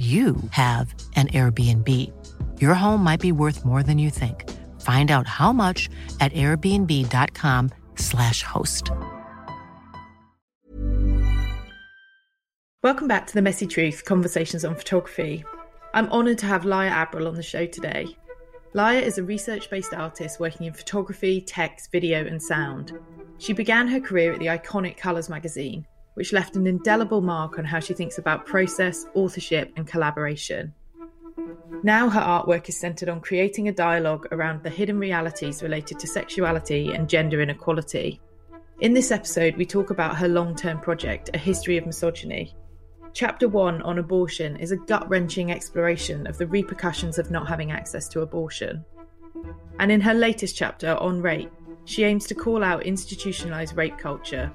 you have an Airbnb. Your home might be worth more than you think. Find out how much at airbnb.com/slash host. Welcome back to The Messy Truth Conversations on Photography. I'm honoured to have Laia Abril on the show today. Laia is a research based artist working in photography, text, video, and sound. She began her career at the iconic Colors magazine, which left an indelible mark on how she thinks about process, authorship, and collaboration. Now her artwork is centred on creating a dialogue around the hidden realities related to sexuality and gender inequality. In this episode, we talk about her long term project, A History of Misogyny. Chapter 1 on abortion is a gut wrenching exploration of the repercussions of not having access to abortion. And in her latest chapter on rape, she aims to call out institutionalised rape culture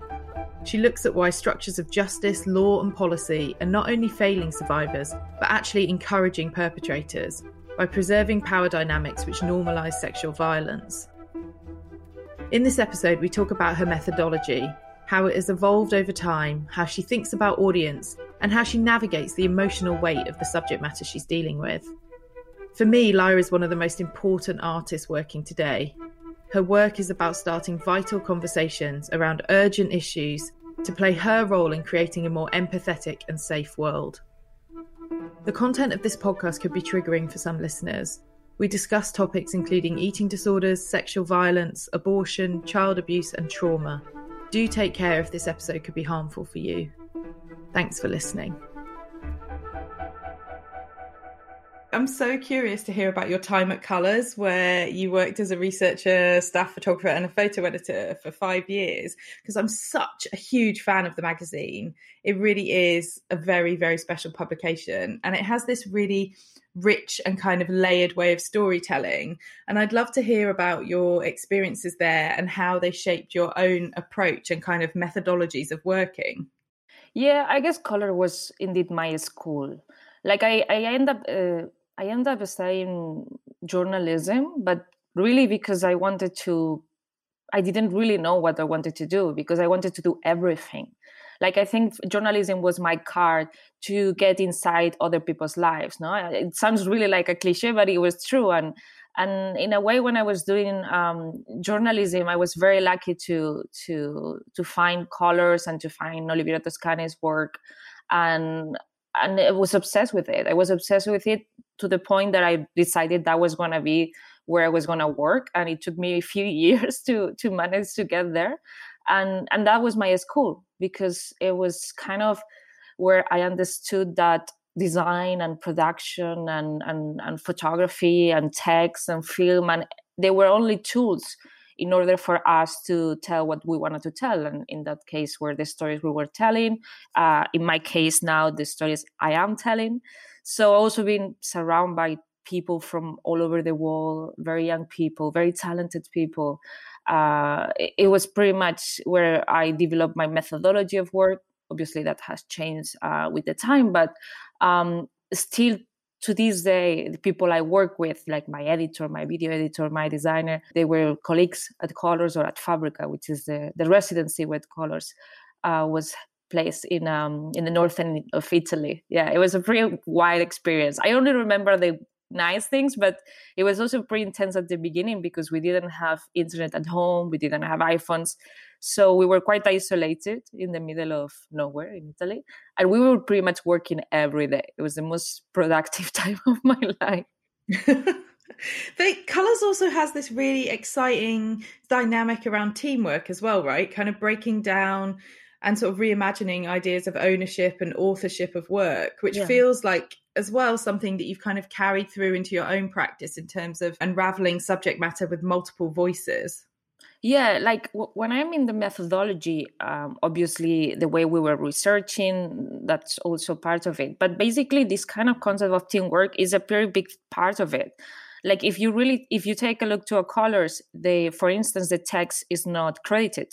she looks at why structures of justice, law, and policy are not only failing survivors, but actually encouraging perpetrators by preserving power dynamics which normalise sexual violence. In this episode, we talk about her methodology, how it has evolved over time, how she thinks about audience, and how she navigates the emotional weight of the subject matter she's dealing with. For me, Laia is one of the most important artists working today, her work is about starting vital conversations around urgent issues to play her role in creating a more empathetic and safe world. The content of this podcast could be triggering for some listeners. We discuss topics including eating disorders, sexual violence, abortion, child abuse, and trauma. Do take care if this episode could be harmful for you. Thanks for listening. I'm so curious to hear about your time at Colors, where you worked as a researcher, staff photographer, and a photo editor for five years. Because I'm such a huge fan of the magazine. It really is a very, very special publication. And it has this really rich and kind of layered way of storytelling. And I'd love to hear about your experiences there and how they shaped your own approach and kind of methodologies of working. Yeah, I guess color was indeed my school. Like I, I end up uh, I ended up studying journalism, but really because I wanted to, I didn't really know what I wanted to do because I wanted to do everything. Like I think journalism was my card to get inside other people's lives. No, it sounds really like a cliche, but it was true. And and in a way, when I was doing um, journalism, I was very lucky to to to find colors and to find Oliviero Toscani's work, and and I was obsessed with it. I was obsessed with it to the point that I decided that was going to be where I was going to work, and it took me a few years to to manage to get there, and and that was my school because it was kind of where I understood that design and production and and, and photography and text and film and they were only tools in order for us to tell what we wanted to tell. And in that case, were the stories we were telling. Uh, in my case now, the stories I am telling. So also being surrounded by people from all over the world, very young people, very talented people. Uh, it, it, was pretty much where I developed my methodology of work. Obviously, that has changed uh, with the time, but um, still to this day, the people I work with, like my editor, my video editor, my designer, they were colleagues at Colors or at Fabrica, which is the, the residency with Colors, uh, was placed in um, in the northern of Italy. Yeah, it was a pretty wild experience. I only remember the nice things, but it was also pretty intense at the beginning because we didn't have internet at home, we didn't have iPhones. So we were quite isolated in the middle of nowhere in Italy. And we were pretty much working every day. It was the most productive time of my life. the colors also has this really exciting dynamic around teamwork as well right kind of breaking down and sort of reimagining ideas of ownership and authorship of work which yeah. feels like as well something that you've kind of carried through into your own practice in terms of unraveling subject matter with multiple voices Yeah, like w- when I'm in the methodology, um, obviously the way we were researching, that's also part of it. But basically, this kind of concept of teamwork is a very big part of it. Like if you really, if you take a look to our colors, they, for instance, the text is not credited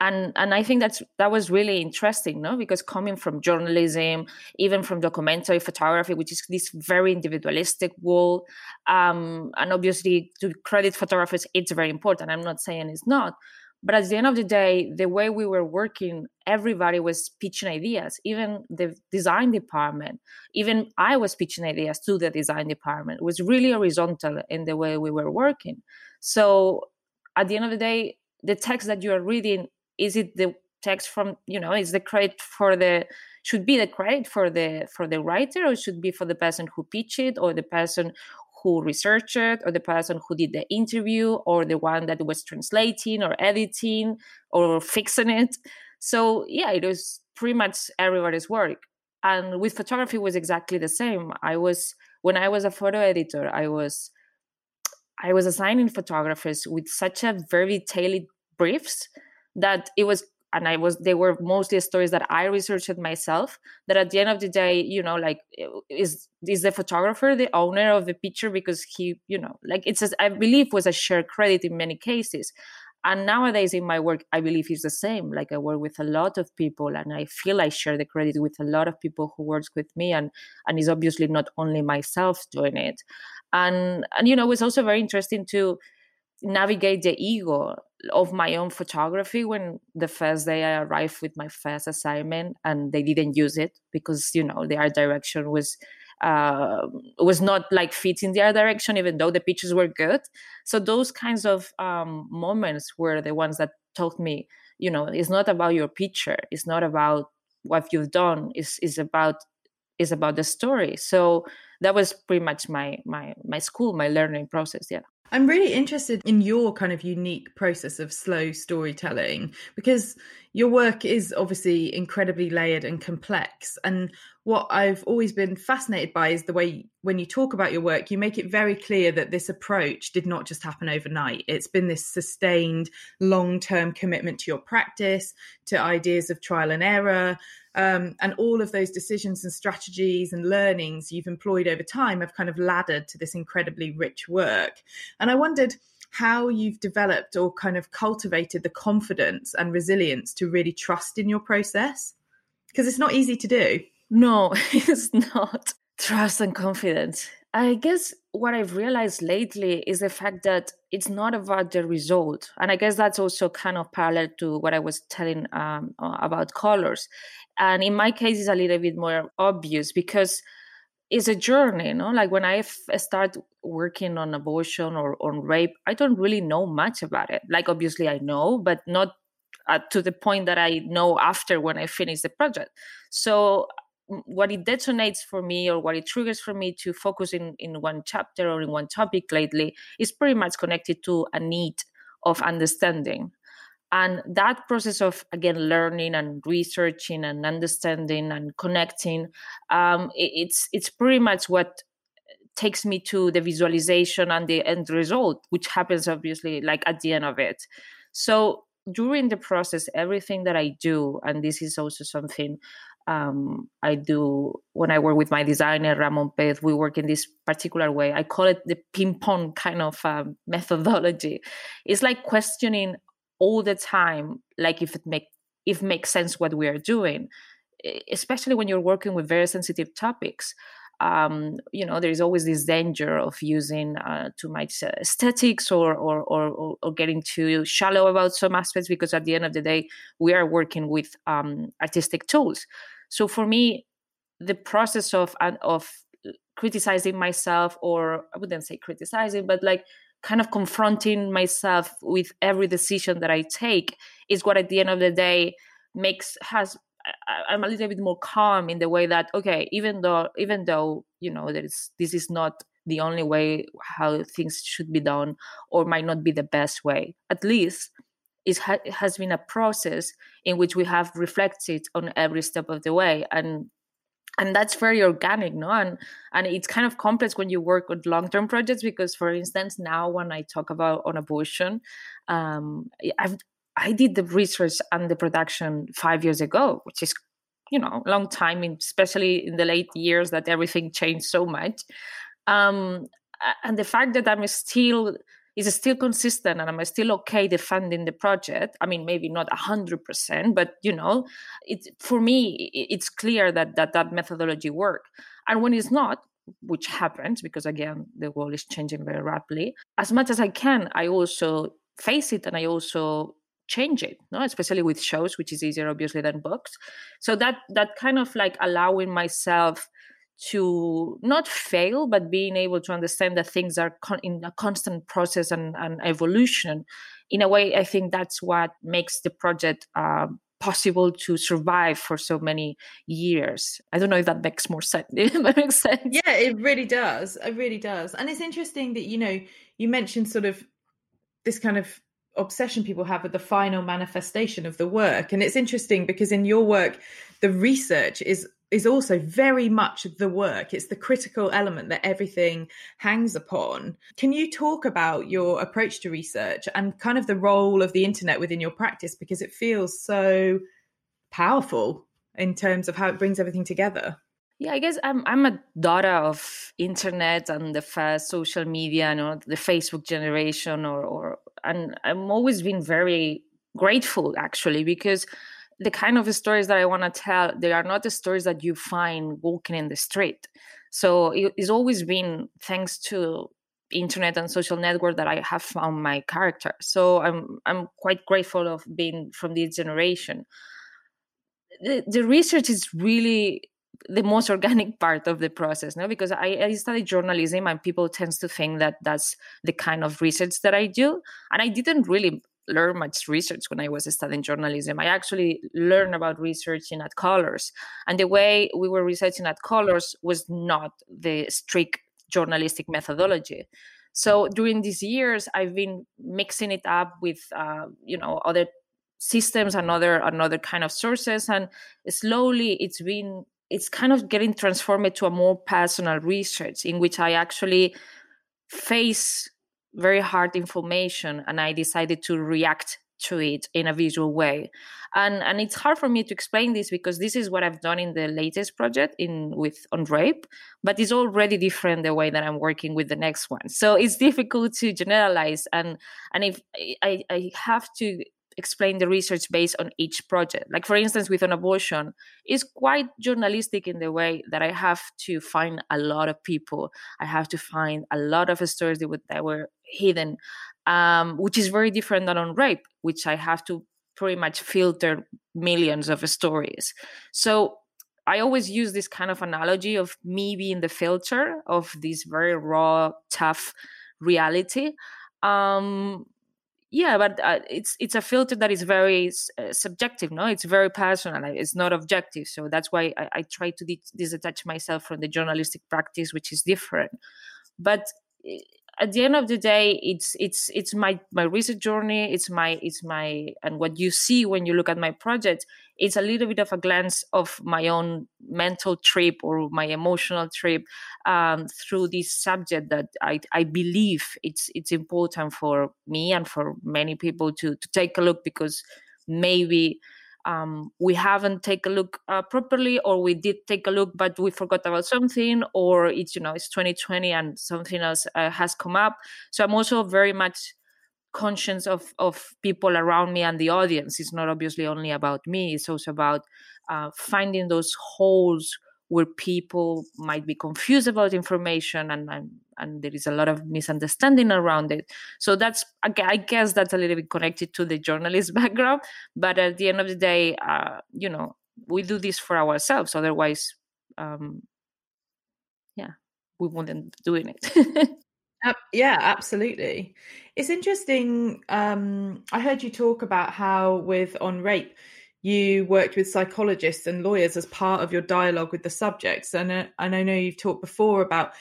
and and i think that's that was really interesting no? Because coming from journalism even from documentary photography which is this very individualistic world um, and obviously to credit photographers it's very important. I'm not saying it's not. But at the end of the day the way we were working everybody was pitching ideas even the design department. Even i was pitching ideas to the design department. It was really horizontal in the way we were working. So at the end of the day the text that you are reading is it the text from you know is the credit for the should be the credit for the for the writer or should be for the person who pitched it or the person who researched it or the person who did the interview or the one that was translating or editing or fixing it? So yeah it was pretty much everybody's work. And with photography was exactly the same. I was when i was a photo editor i was i was assigning photographers with such a very tailored briefs that it was and I was they were mostly stories that I researched myself. That at the end of the day, you know, like eh, is is the photographer the owner of the picture because he, you know, like it's a, I believe was a shared credit in many cases. And nowadays in my work, I believe it's the same. Like I work with a lot of people, and I feel I share the credit with a lot of people who works with me, and and it's obviously not only myself doing it. And and you know, it's also very interesting to navigate the ego of my own photography when the first day I arrived with my first assignment and they didn't use it because you know the art direction was uh, was not like fitting the art direction even though the pictures were good. So those kinds of um, moments were the ones that taught me you know it's not about your picture it's not about what you've done it's, it's about is about the story so that was pretty much my my my school my learning process yeah I'm really interested in your kind of unique process of slow storytelling because your work is obviously incredibly layered and complex. And what I've always been fascinated by is the way when you talk about your work, you make it very clear that this approach did not just happen overnight. It's been this sustained long term commitment to your practice, to ideas of trial and error, um, and all of those decisions and strategies and learnings you've employed over time have kind of laddered to this incredibly rich work. And I wondered how you've developed or kind of cultivated the confidence and resilience to really trust in your process because it's not easy to do. No, it's not. Trust and confidence. I guess what I've realized lately is the fact that it's not about the result. And I guess that's also kind of parallel to what I was telling um, about colors. And in my case, it's a little bit more obvious because it's a journey, you know? Like when I start working on abortion or on rape, I don't really know much about it. Like, obviously, I know, but not uh, to the point that I know after when I finish the project. So what it detonates for me or what it triggers for me to focus in, in one chapter or in one topic lately is pretty much connected to a need of understanding. And that process of again learning and researching and understanding and connecting um, it, it's it's pretty much what takes me to the visualization and the end result which happens obviously like at the end of it. So during the process everything that i do and this is also something um, I do when I work with my designer Ramon Pez. We work in this particular way. I call it the ping pong kind of um, methodology. It's like questioning all the time, like if it make if makes sense what we are doing, especially when you're working with very sensitive topics. Um, you know, there is always this danger of using uh, too much uh, aesthetics or, or, or, or, getting too shallow about some aspects because at the end of the day, we are working with um, artistic tools. So for me, the process of uh, of criticizing myself, or I wouldn't say criticizing, but like kind of confronting myself with every decision that I take is what at the end of the day makes has I'm a little bit more calm in the way that okay even though even though you know there is this is not the only way how things should be done or might not be the best way at least it, ha- has been a process in which we have reflected on every step of the way and and that's very organic no? And and it's kind of complex when you work with long-term projects because for instance now when i talk about on abortion um, i've i did the research and the production five years ago which is you know long time especially in the late years that everything changed so much. Um, and the fact that i'm still is still consistent and I'm still okay defending the project. I mean, maybe not hundred percent, but you know, it's for me, it's clear that that that methodology work. And when it's not, which happens because again, the world is changing very rapidly. As much as I can, I also face it and I also change it no especially with shows which is easier obviously than books so that that kind of like allowing myself to not fail, but being able to understand that things are con- in a constant process and, and, evolution. In a way, I think that's what makes the project uh, possible to survive for so many years. I don't know if that makes more sense. makes sense. Yeah, it really does. It really does. And it's interesting that you know you mentioned sort of this kind of obsession people have with the final manifestation of the work and it's interesting because in your work the research is is also very much the work. It's the critical element that everything hangs upon. Can you talk about your approach to research and kind of the role of the internet within your practice? Because it feels so powerful in terms of how it brings everything together. Yeah, I guess I'm I'm a daughter of internet and the first social media, you know, the Facebook generation, or or and I'm always been very grateful actually because the kind of stories that I want to tell, they are not the stories that you find walking in the street. So it, it's always been thanks to internet and social network that I have found my character. So I'm I'm quite grateful of being from this generation. The, the research is really the most organic part of the process no because I, I studied journalism and people tends to think that that's the kind of research that i do and i didn't really learn much research when I was studying journalism. I actually learned about researching at Colors. And the way we were researching at Colors was not the strict journalistic methodology. So during these years, I've been mixing it up with, uh, you know, other systems and other another kind of sources, and slowly it's been it's kind of getting transformed to a more personal research in which I actually face very hard information and i decided to react to it in a visual way. And and it's hard for me to explain this because this is what i've done in the latest project in with on rape but it's already different the way that i'm working with the next one. So it's difficult to generalize and and if i i have to explain the research based on each project. Like, for instance, with an abortion, it's quite journalistic in the way that I have to find a lot of people. I have to find a lot of stories that, that were hidden, um, which is very different than on rape, which I have to pretty much filter millions of stories. So I always use this kind of analogy of me being the filter of this very raw, tough reality. Um, yeah but uh, it's it's a filter that is very uh, subjective no? It's very personal it's not objective. So that's why i, I try to de- disattach myself from the journalistic practice which is different. But eh, at the end of the day it's it's it's my my research journey it's my it's my and what you see when you look at my project it's a little bit of a glance of my own mental trip or my emotional trip um, through this subject that I, I believe it's it's important for me and for many people to to take a look because maybe um, we haven't taken a look uh, properly or we did take a look but we forgot about something or it's you know it's 2020 and something else uh, has come up. So i'm also very much conscious of of people around me and the audience. It's not obviously only about me. It's also about uh, finding those holes where people might be confused about information and, and and there is a lot of misunderstanding around it. So that's i guess that's a little bit connected to the journalist background but at the end of the day uh, you know we do this for ourselves. Otherwise um yeah we wouldn't doing it uh, yeah absolutely it's interesting um i heard you talk about how with on rape you worked with psychologists and lawyers as part of your dialogue with the subjects. And, uh, and I know you've talked before about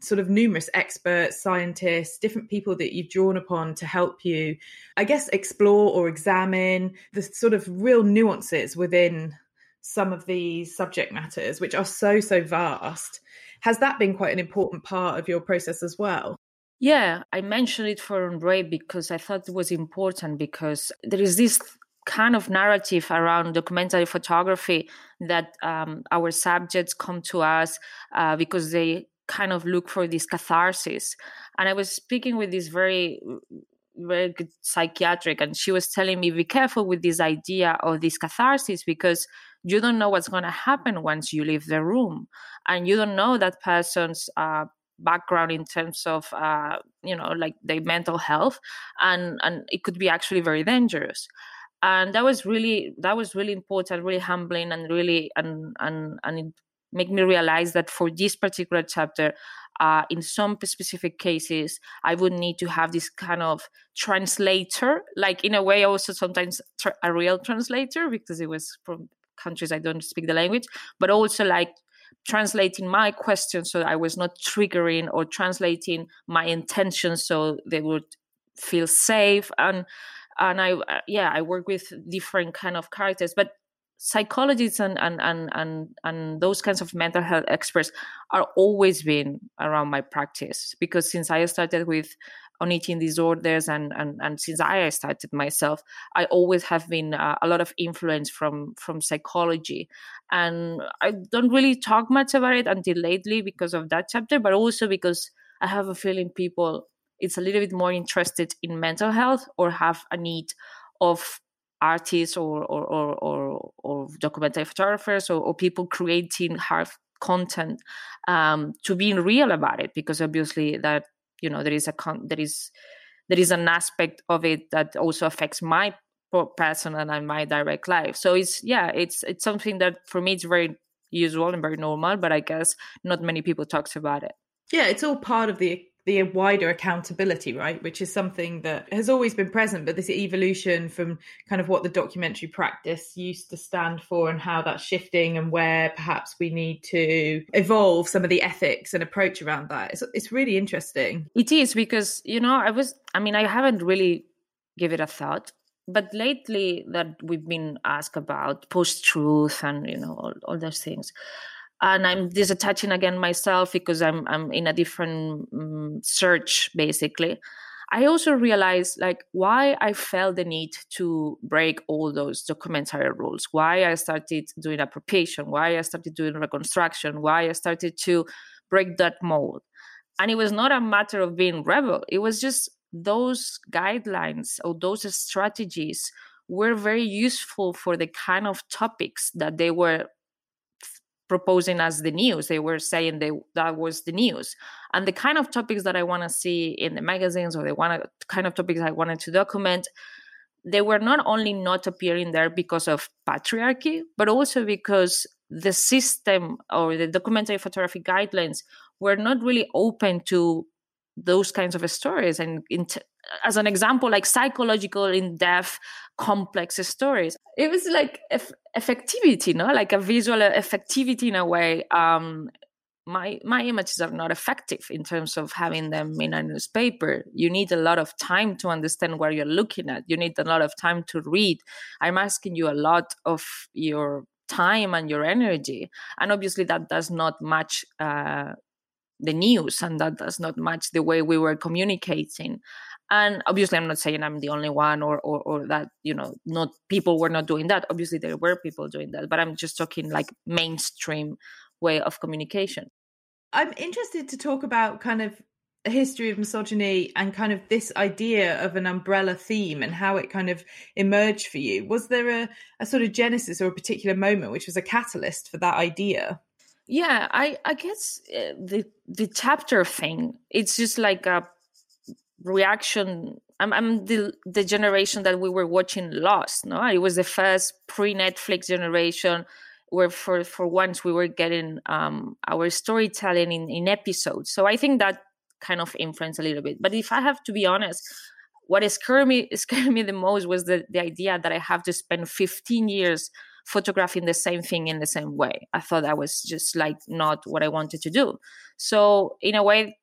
sort of numerous experts, scientists, different people that you've drawn upon to help you, I guess, explore or examine the sort of real nuances within some of these subject matters, which are so, so vast. Has that been quite an important part of your process as well? Yeah, I mentioned it for rape because I thought it was important because there is this kind of narrative around documentary photography that um, our subjects come to us uh, because they kind of look for this catharsis. And I was speaking with this very very good psychiatric and she was telling me be careful with this idea of this catharsis because you don't know what's going to happen once you leave the room and you don't know that person's uh, background in terms of uh, you know like their mental health and and it could be actually very dangerous. And that was really that was really important really humbling and really and and and it made me realize that for this particular chapter uh, in some specific cases i would need to have this kind of translator like in a way also sometimes a real translator because it was from countries i don't speak the language but also like translating my questions so i was not triggering or translating my intentions so they would feel safe. And and I uh, yeah I work with different kind of characters, but psychologists and and and and and those kinds of mental health experts are always been around my practice because since I started with on eating disorders and and and since I started myself, I always have been uh, a lot of influence from from psychology, and I don't really talk much about it until lately because of that chapter, but also because I have a feeling people it's a little bit more interested in mental health or have a need of artists or or or, or, or documentary photographers or, or, people creating hard content um, to being real about it because obviously that you know there is a con- there is there is an aspect of it that also affects my personal and my direct life. So it's yeah it's it's something that for me it's very usual and very normal but i guess not many people talks about it. Yeah it's all part of the the wider accountability, right? Which is something that has always been present, but this evolution from kind of what the documentary practice used to stand for and how that's shifting and where perhaps we need to evolve some of the ethics and approach around that. It's, it's really interesting. It is because, you know, I was, I mean, I haven't really give it a thought but lately that we've been asked about post truth and you know all, all those things and I'm disattaching again myself because I'm I'm in a different um, search basically. I also realized like why I felt the need to break all those documentary rules, why I started doing appropriation, why I started doing reconstruction, why I started to break that mold. And it was not a matter of being rebel. It was just those guidelines or those strategies were very useful for the kind of topics that they were proposing as the news. They were saying they, that was the news. And the kind of topics that I want to see in the magazines or the one kind of topics I wanted to document, they were not only not appearing there because of patriarchy, but also because the system or the documentary photography guidelines were not really open to those kinds of stories and in as an example like psychological in-depth complex stories. It was like eff- effectivity no? Like a visual effectivity in a way um my my images are not effective in terms of having them in a newspaper. You need a lot of time to understand what you're looking at. You need a lot of time to read. I'm asking you a lot of your time and your energy and obviously that does not match uh, the news and that does not match the way we were communicating and obviously i'm not saying i'm the only one or, or or that you know not people were not doing that. Obviously there were people doing that but i'm just talking like mainstream way of communication. I'm interested to talk about kind of a history of misogyny and kind of this idea of an umbrella theme and how it kind of emerged for you. Was there a, a sort of genesis or a particular moment which was a catalyst for that idea? Yeah i i guess uh, the the chapter thing it's just like a reaction i'm i'm the the generation that we were watching lost no it was the first pre netflix generation where for for once we were getting um our storytelling in in episodes so i think that kind of influenced a little bit but if i have to be honest what scared me scared me the most was the the idea that i have to spend 15 years photographing the same thing in the same way. I thought that was just like not what I wanted to do. So in a way,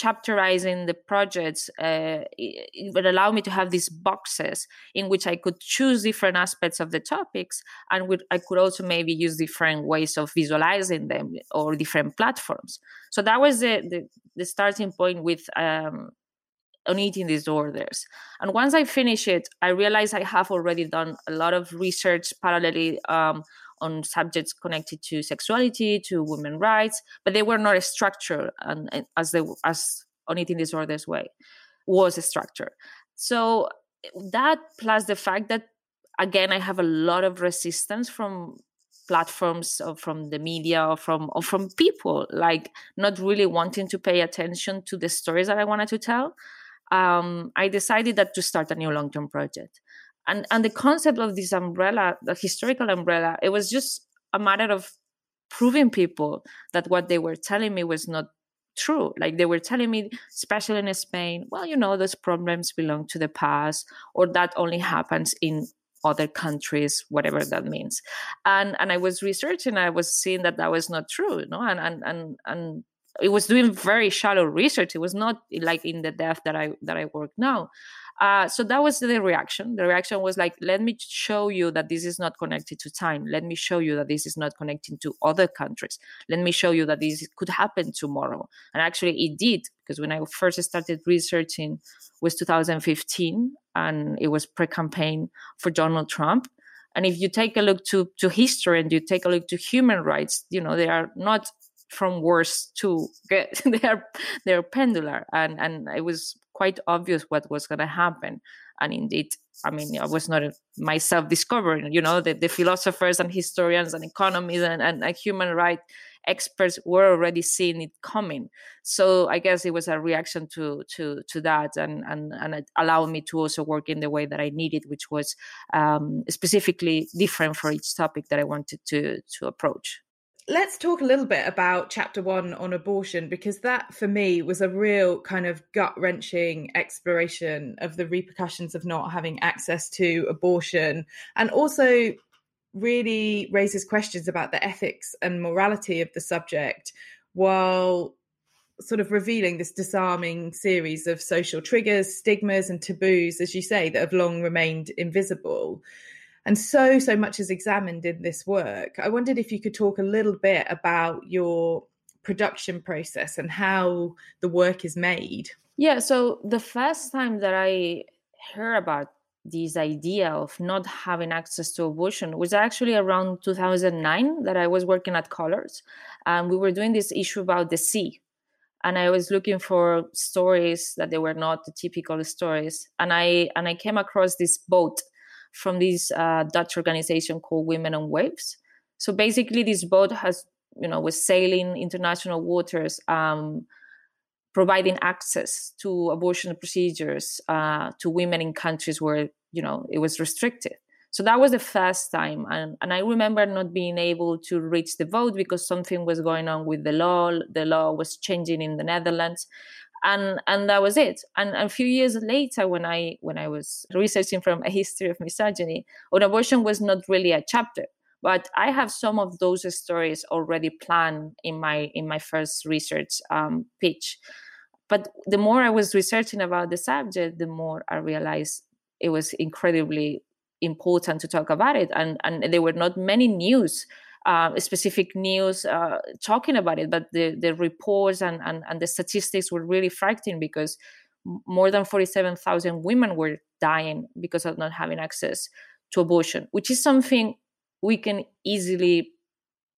chapterizing the projects uh, it, would allow me to have these boxes in which i could choose different aspects of the topics and would, i could also maybe use different ways of visualizing them or different platforms so that was the, the, the starting point with um, on eating disorders. And once I finish it, I realize I have already done a lot of research parallelly um, on subjects connected to sexuality, to women rights, but they were not a structure and, and as they as on eating disorders way was a structure. So that plus the fact that again I have a lot of resistance from platforms or from the media or from or from people like not really wanting to pay attention to the stories that I wanted to tell. Um, I decided that to start a new long-term project and and the concept of this umbrella the historical umbrella it was just a matter of proving people that what they were telling me was not true. Like they were telling me especially in spain well you know those problems belong to the past or that only happens in other countries whatever that means. And and i was researching i was seeing that that was not true you know and and and, and it was doing very shallow research. It was not like in the depth that i that i work now uh, so that was the reaction. The reaction was like, let me show you that this is not connected to time. Let me show you that this is not connecting to other countries. Let me show you that this could happen tomorrow. And actually, it did, because when I first started researching was 2015, and it was pre-campaign for Donald Trump. And if you take a look to to history and you take a look to human rights, you know they are not from worse to get they are they're pendular and and it was quite obvious what was going to happen. And indeed, I mean, I was not myself discovering, you know, the, the philosophers and historians and economists and, and, and human rights experts were already seeing it coming. So I guess it was a reaction to to to that, and and and it allowed me to also work in the way that I needed, which was um, specifically different for each topic that I wanted to to approach let's talk a little bit about chapter one on abortion because that for me was a real kind of gut wrenching exploration of the repercussions of not having access to abortion and also really raises questions about the ethics and morality of the subject while sort of revealing this disarming series of social triggers, stigmas, and taboos, as you say, that have long remained invisible and so so much is examined in this work. I wondered if you could talk a little bit about your production process and how the work is made. Yeah so the first time that i heard about this idea of not having access to abortion was actually around 2009 that i was working at colors. And we were doing this issue about the sea and i was looking for stories that they were not the typical stories. And i and i came across this boat from this uh, Dutch organization called Women on Waves. So basically, this boat has, you know, was sailing international waters, um, providing access to abortion procedures uh, to women in countries where, you know, it was restricted. So that was the first time. And, and I remember not being able to reach the vote because something was going on with the law. The law was changing in the Netherlands and and that was it. And a few years later when i when i was researching from a history of misogyny on abortion was not really a chapter but i have some of those stories already planned in my in my first research um, pitch. But the more i was researching about the subject the more i realized it was incredibly important to talk about it. And and there were not many news uh, specific news uh, talking about it, but the, the reports and, and, and the statistics were really frightening because more than 47,000 women were dying because of not having access to abortion, which is something we can easily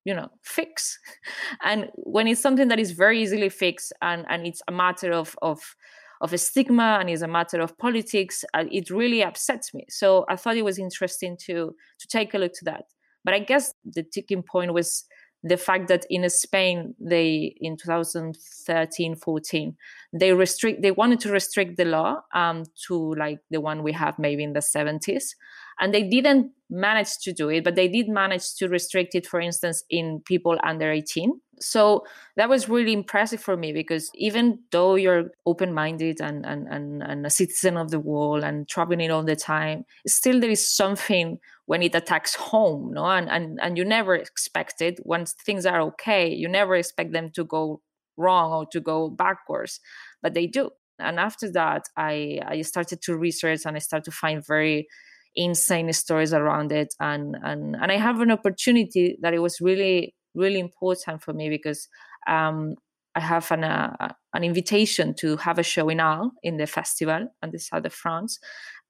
you know fix. And when it's something that is very easily fixed and and it's a matter of of of a stigma and is a matter of politics uh, it really upsets me. So i thought it was interesting to to take a look to that but I guess the ticking point was the fact that in Spain, they in 2013, 14, they restrict, they wanted to restrict the law um, to like the one we have maybe in the 70s, and they didn't manage to do it, but they did manage to restrict it, for instance, in people under 18 so that was really impressive for me because even though you're open-minded and, and, and, and a citizen of the world and traveling all the time still there is something when it attacks home no? And, and and you never expect it. Once things are okay you never expect them to go wrong or to go backwards but they do. And after that i i started to research and i started to find very insane stories around it. And and and i have an opportunity that it was really really important for me because um I have an uh, an invitation to have a show in Arles in the festival on the south of France,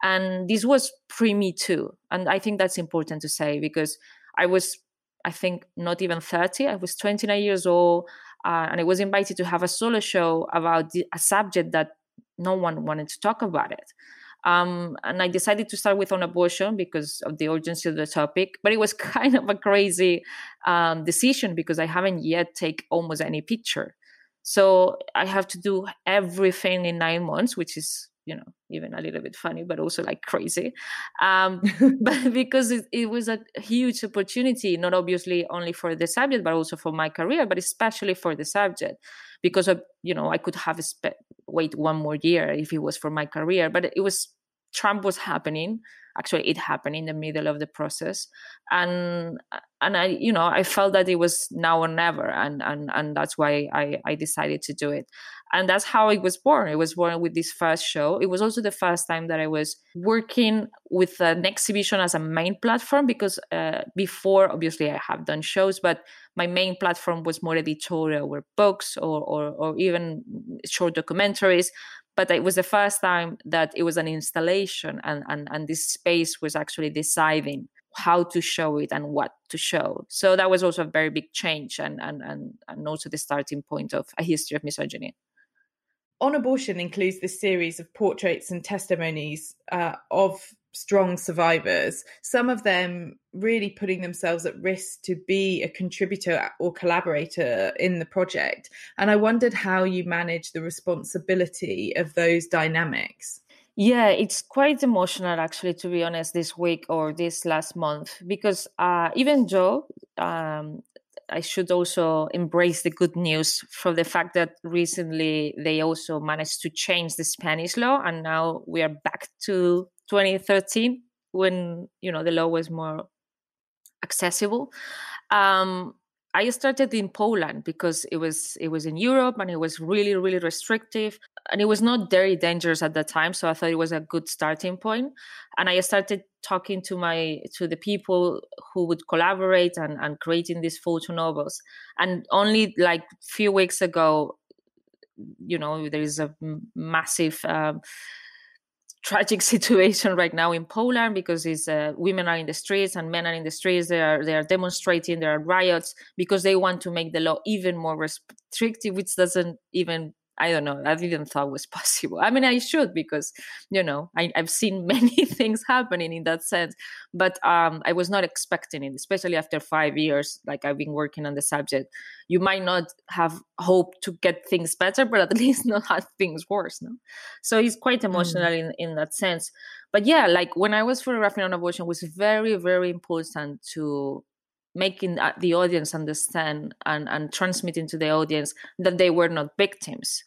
and this was pre me too, and I think that's important to say because I was I think not even 30. I was 29 years old, uh, and I was invited to have a solo show about the, a subject that no one wanted to talk about it. Um, and I decided to start with on abortion because of the urgency of the topic. But it was kind of a crazy um, decision because I haven't yet take almost any picture. So I have to do everything in nine months, which is you know even a little bit funny but also like crazy. Um, but because it, it, was a huge opportunity not obviously only for the subject but also for my career but especially for the subject. Because of you know i could have spe- wait one more year if it was for my career but it was trump was happening. Actually it happened in the middle of the process. And and i you know i felt that it was now or never and and and that's why i i decided to do it and that's how it was born. It was born with this first show. It was also the first time that i was working with an exhibition as a main platform because uh, before obviously i have done shows but my main platform was more editorial were books or, or, or even short documentaries. But it was the first time that it was an installation and, and, and this space was actually deciding how to show it and what to show. So that was also a very big change and, and, and, and also the starting point of a history of misogyny on abortion includes this series of portraits and testimonies uh, of strong survivors, some of them really putting themselves at risk to be a contributor or collaborator in the project. And I wondered how you manage the responsibility of those dynamics. Yeah, it's quite emotional actually, to be honest, this week or this last month, because uh, even though um, I should also embrace the good news for the fact that recently they also managed to change the Spanish law, and now we are back to 2013 when you know the law was more accessible. Um, I started in Poland because it was it was in Europe and it was really really restrictive and it was not very dangerous at that time so I thought it was a good starting point and I started talking to my to the people who would collaborate and and creating these photo novels and only like few weeks ago you know there is a massive um, tragic situation right now in Poland because it's, uh, women are in the streets and men are in the streets. They are they are demonstrating. There are riots because they want to make the law even more restrictive, which doesn't even I don't know. I didn't thought was possible. I mean, I should because, you know, I, have seen many things happening in that sense, but um, I was not expecting it, especially after five years. Like I've been working on the subject, you might not have hope to get things better, but at least not have things worse. No, so it's quite emotional mm. in in that sense. But yeah, like when I was photographing on abortion, was very very important to making the audience understand and, and transmitting to the audience that they were not victims.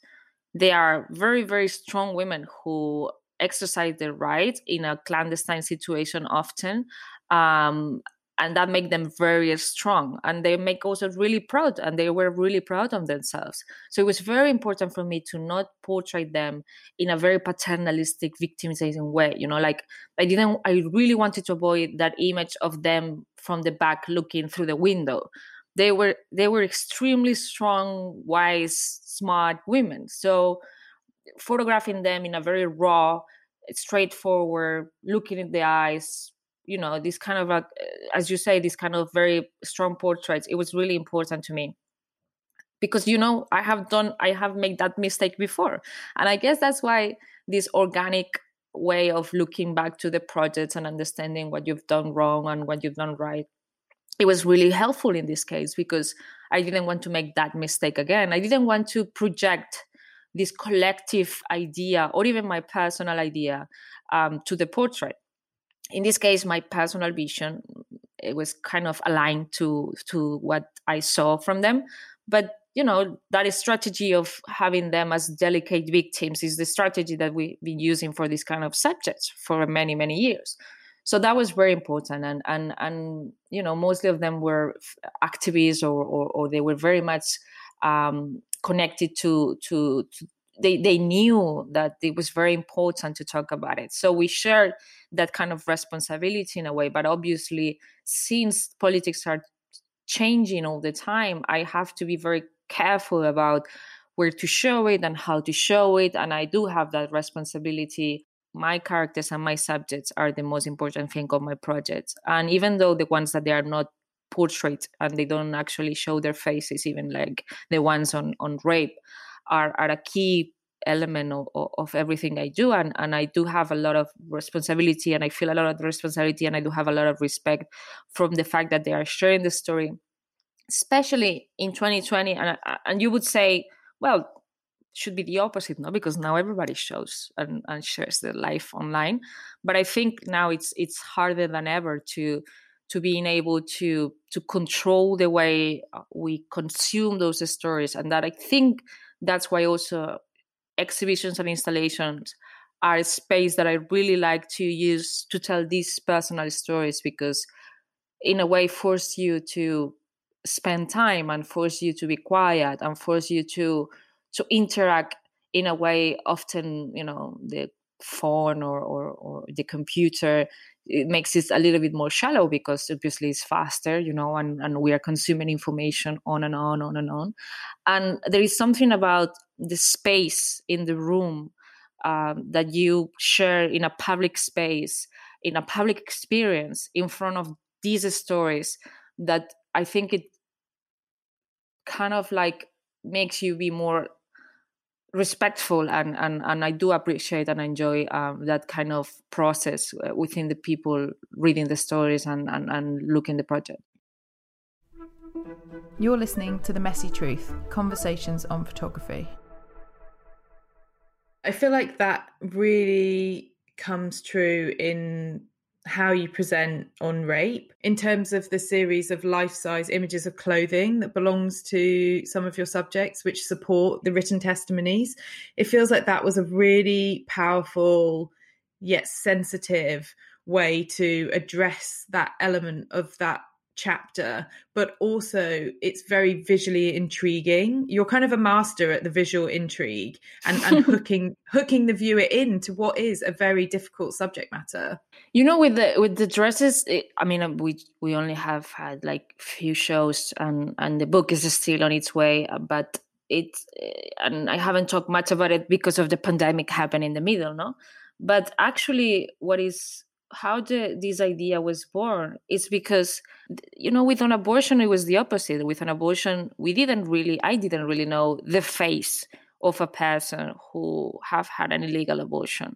They are very, very strong women who exercise their right in a clandestine situation often um, and that make them very strong and they make also really proud and they were really proud of themselves. So it was very important for me to not portray them in a very paternalistic victimizing way you know like i didn't i really wanted to avoid that image of them from the back looking through the window they were they were extremely strong wise smart women. So photographing them in a very raw straightforward looking in the eyes you know this kind of like as you say this kind of very strong portraits it was really important to me. Because you know i have done i have made that mistake before. And i guess that's why this organic way of looking back to the projects and understanding what you've done wrong and what you've done right it was really helpful in this case because i didn't want to make that mistake again. I didn't want to project this collective idea or even my personal idea um, to the portrait. In this case my personal vision it was kind of aligned to to what i saw from them. But you know that strategy of having them as delicate victims is the strategy that we've been using for this kind of subjects for many many years so that was very important and and and you know mostly of them were activists or or, or they were very much um, connected to to, to they, they knew that it was very important to talk about it. So we shared that kind of responsibility in a way. But obviously, since politics are changing all the time, I have to be very careful about where to show it and how to show it. And I do have that responsibility. My characters and my subjects are the most important thing of my project. And even though the ones that they are not portrait and they don't actually show their faces, even like the ones on, on rape, are, are a key element of, of everything I do. And, and I do have a lot of responsibility and I feel a lot of responsibility and I do have a lot of respect from the fact that they are sharing the story, especially in 2020. And, and you would say, well, should be the opposite, no? Because now everybody shows and, and shares their life online. But I think now it's it's harder than ever to to being able to to control the way uh, we consume those stories and that i think that's why also exhibitions and installations are a space that I really like to use to tell these personal stories because in a way force you to spend time and force you to be quiet and force you to to interact in a way often you know the phone or, or, or the computer it makes it a little bit more shallow because obviously it's faster you know and, and we are consuming information on and on and on and on. And there is something about the space in the room um, that you share in a public space in a public experience in front of these stories that i think it kind of like makes you be more respectful and, and, and I do appreciate and enjoy um, that kind of process uh, within the people reading the stories and, and, and looking the project. You're listening to The Messy Truth Conversations on Photography. I feel like that really comes true in how you present on rape in terms of the series of life-size images of clothing that belongs to some of your subjects which support the written testimonies. It feels like that was a really powerful yet sensitive way to address that element of that chapter, but also it's very visually intriguing. You're kind of a master at the visual intrigue and, and hooking hooking the viewer in to what is a very difficult subject matter. You know, with the with the dresses, it, I mean, um, we we only have had like few shows, and and the book is still on its way, uh, but it and I haven't talked much about it because of the pandemic happened in the middle, no. But actually, what is how the, this idea was born is because you know with an abortion it was the opposite. With an abortion we didn't really i didn't really know the face of a person who have had an illegal abortion.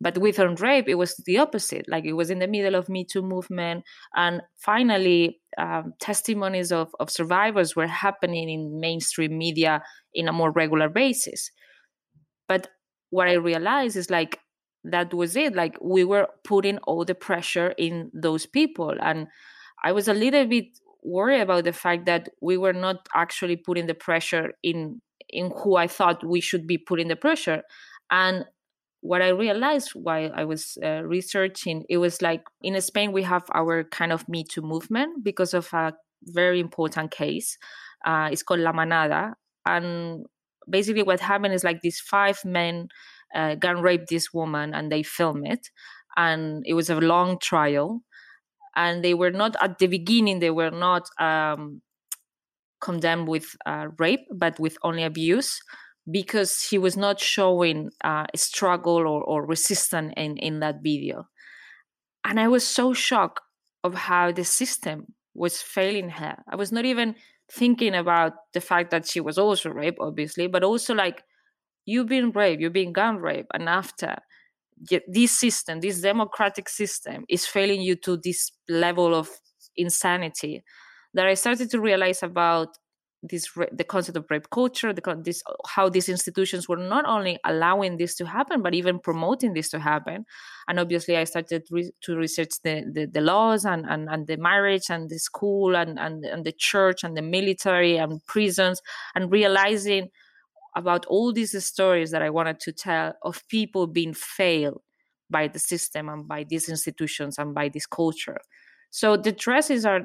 But with on rape it was the opposite. Like it was in the middle of me too movement and finally um, testimonies of, of survivors were happening in mainstream media in a more regular basis. But what i realized is like that was it. Like we were putting all the pressure in those people. And i was a little bit worried about the fact that we were not actually putting the pressure in in who i thought we should be putting the pressure. And what i realized while i was uh, researching it was like in spain we have our kind of me too movement because of a very important case uh, it's called la manada. And basically what happened is like these five men uh, gun raped this woman and they film it. And it was a long trial. And they were not at the beginning they were not um, condemned with uh, rape but with only abuse because he was not showing uh, a struggle or, or resistance in, in that video. And i was so shocked of how the system was failing her. I was not even thinking about the fact that she was also raped obviously but also like you've been raped, you've been gun raped, and after this system, this democratic system, is failing you to this level of insanity that I started to realize about this the concept of rape culture the this how these institutions were not only allowing this to happen but even promoting this to happen. And obviously i started re- to research the, the, the laws and, and and the marriage and the school and, and and the church and the military and prisons and realizing about all these stories that I wanted to tell of people being failed by the system and by these institutions and by this culture. So the dresses are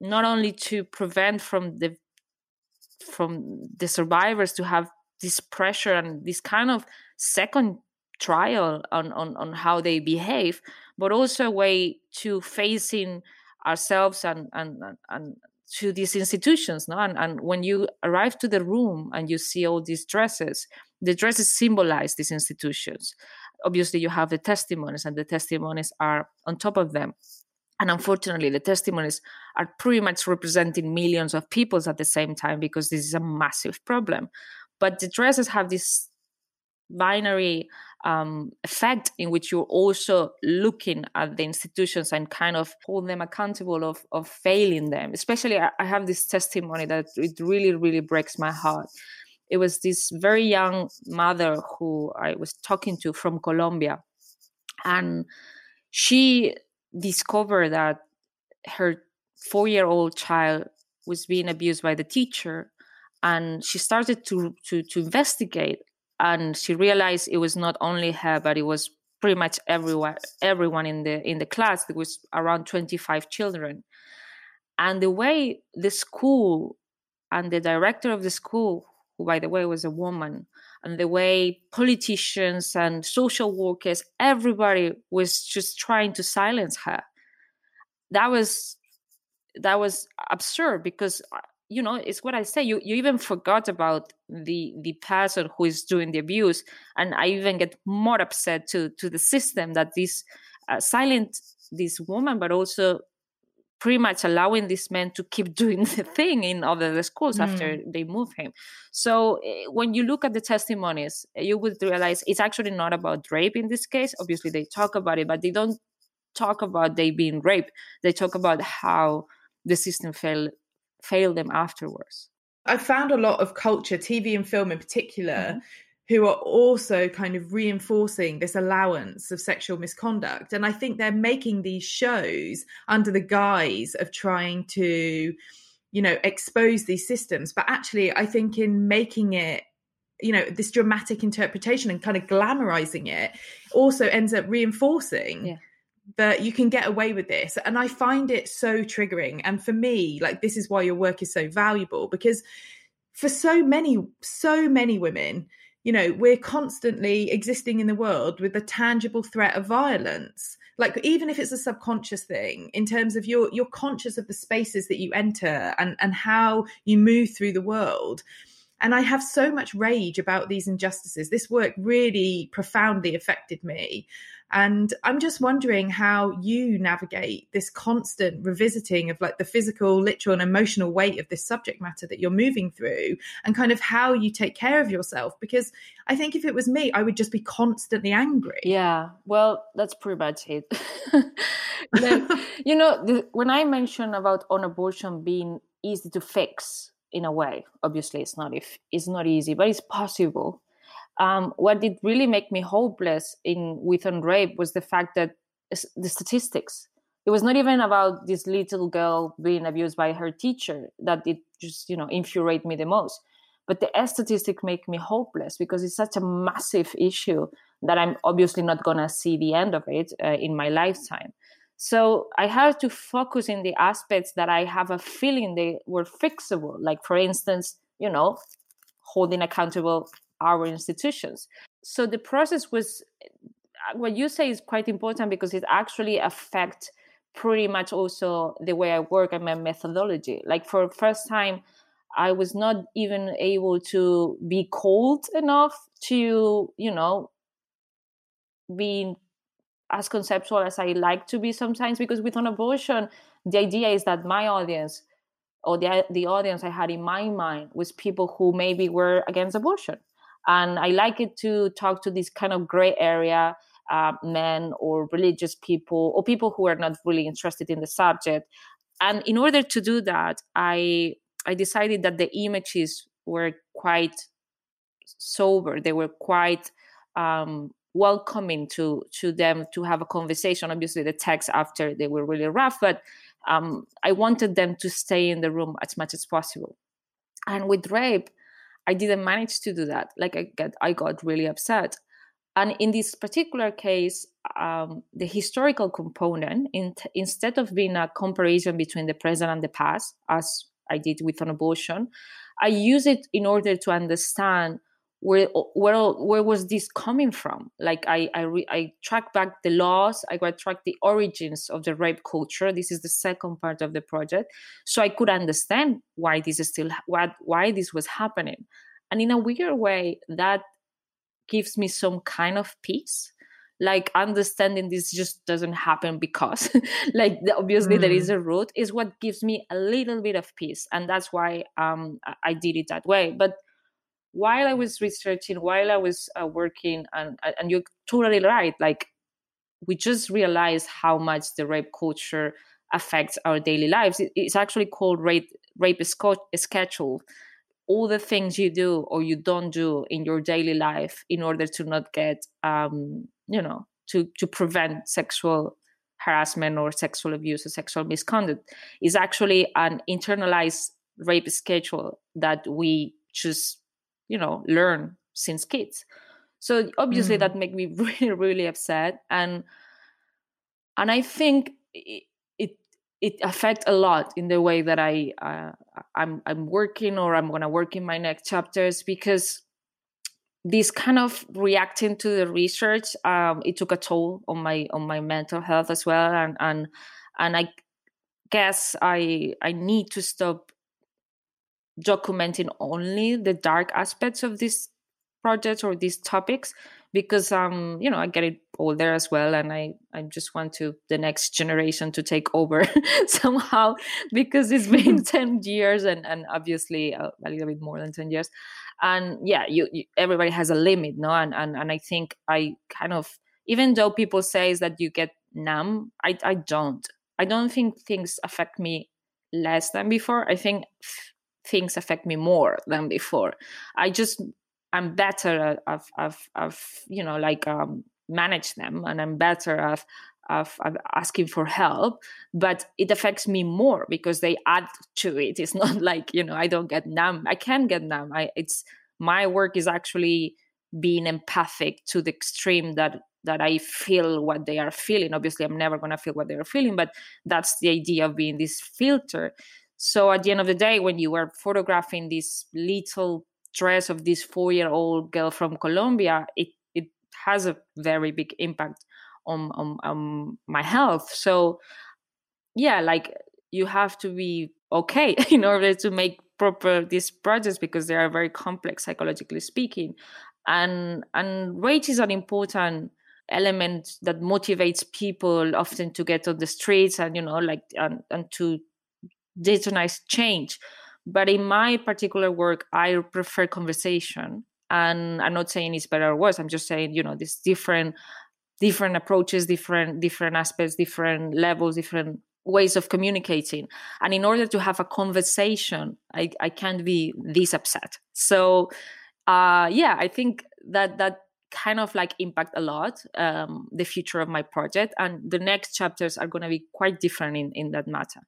not only to prevent from the from the survivors to have this pressure and this kind of second trial on, on, on how they behave, but also a way to facing ourselves and, and, and to these institutions. No? And, and when you arrive to the room and you see all these dresses, the dresses symbolize these institutions. Obviously, you have the testimonies, and the testimonies are on top of them. And unfortunately, the testimonies are pretty much representing millions of people at the same time because this is a massive problem. But the dresses have this binary um, effect in which you're also looking at the institutions and kind of hold them accountable of, of failing them. Especially, I, I have this testimony that it really, really breaks my heart. It was this very young mother who I was talking to from Colombia. And she discovered that her four year old child was being abused by the teacher and she started to, to to investigate and she realized it was not only her but it was pretty much everyone everyone in the in the class. There was around 25 children. And the way the school and the director of the school who by the way was a woman and the way politicians and social workers everybody was just trying to silence her. That was that was absurd because uh, you know it's what i say you you even forgot about the the person who is doing the abuse and i even get more upset to to the system that this uh, silent this woman but also pretty much allowing this man to keep doing the thing in other schools mm. after they move him. So eh, when you look at the testimonies, you would realize it's actually not about rape in this case. Obviously, they talk about it, but they don't talk about they being raped. They talk about how the system failed failed them afterwards. I found a lot of culture, TV and film in particular, mm-hmm who are also kind of reinforcing this allowance of sexual misconduct. And I think they're making these shows under the guise of trying to, you know, expose these systems. But actually, I think in making it, you know, this dramatic interpretation and kind of glamorizing it also ends up reinforcing. Yeah. That you can get away with this. And I find it so triggering. And for me, like, this is why your work is so valuable because for so many, so many women, you know we're constantly existing in the world with the tangible threat of violence like even if it's a subconscious thing in terms of you're you're conscious of the spaces that you enter and and how you move through the world and i have so much rage about these injustices this work really profoundly affected me and I'm just wondering how you navigate this constant revisiting of like the physical, literal, and emotional weight of this subject matter that you're moving through and kind of how you take care of yourself. Because I think if it was me, I would just be constantly angry. Yeah. Well, that's pretty much it. you know, the, when I mentioned about on abortion being easy to fix in a way, obviously it's not if it's not easy, but it's possible um, what did really make me hopeless in with on rape was the fact that the statistics. It was not even about this little girl being abused by her teacher that it just you know infuriated me the most. But the statistics make me hopeless because it's such a massive issue that i'm obviously not going to see the end of it uh, in my lifetime. So i have to focus in the aspects that i have a feeling they were fixable like for instance you know holding accountable our institutions. So the process was uh, what you say is quite important because it actually affects pretty much also the way I work and my methodology. Like for first time, I was not even able to be cold enough to, you know, being as conceptual as I like to be sometimes because with an abortion, the idea is that my audience or the the audience I had in my mind was people who maybe were against abortion and I like it to talk to this kind of gray area uh, men or religious people or people who are not really interested in the subject. And in order to do that, I I decided that the images were quite sober. They were quite um, welcoming to to them to have a conversation. Obviously, the text after they were really rough, but um, I wanted them to stay in the room as much as possible. And with rape, I didn't manage to do that. Like I got, I got really upset. And in this particular case, um, the historical component, in t- instead of being a comparison between the present and the past, as I did with an abortion. I use it in order to understand where where where was this coming from? Like i i, re, I track back the laws i track the origins of the rape culture. This is the second part of the project. So i could understand why this is still what why this was happening. And in a weird way that gives me some kind of peace. Like understanding this just doesn't happen because like obviously mm. there is mm. a root. Is what gives me a little bit of peace and that's why um i did it that way. But while I was researching, while I was uh, working, and and you're totally right. Like we just realized how much the rape culture affects our daily lives. It, it's actually called rape rape schedule. All the things you do or you don't do in your daily life in order to not get, um, you know, to to prevent sexual harassment or sexual abuse or sexual misconduct is actually an internalized rape schedule that we just you know learn since kids so obviously mm. that make me really really upset and and i think it it, it affect a lot in the way that i uh, i'm i'm working or i'm going to work in my next chapters because this kind of reacting to the research um, it took a toll on my on my mental health as well and and and i guess i i need to stop documenting only the dark aspects of this project or these topics because um you know i get it older as well and i i just want to the next generation to take over somehow because it's been 10 years and and obviously uh, a little bit more than 10 years. And yeah you, you, everybody has a limit no? And, and and i think i kind of even though people say that you get numb i i don't. I don't think things affect me less than before. I think things affect me more than before. I just I'm better of of of you know like um, manage them, and I'm better of, of of asking for help. But it affects me more because they add to it. It's not like you know I don't get numb. I can get numb. I it's my work is actually being empathic to the extreme that that I feel what they are feeling. Obviously, I'm never going to feel what they are feeling, but that's the idea of being this filter. So at the end of the day, when you were photographing this little dress of this four year old girl from Colombia, it, it has a very big impact on, on, on my health. So, yeah, like you have to be okay in order to make proper these projects because they are very complex psychologically speaking. And and rage is an important element that motivates people often to get on the streets and you know like and, and to detonize change. But in my particular work, I prefer conversation. And I'm not saying it's better or worse. I'm just saying, you know, these different different approaches, different different aspects, different levels, different ways of communicating. And in order to have a conversation, I, I can't be this upset. So uh yeah, I think that that kind of like impact a lot um, the future of my project and the next chapters are going to be quite different in, in that matter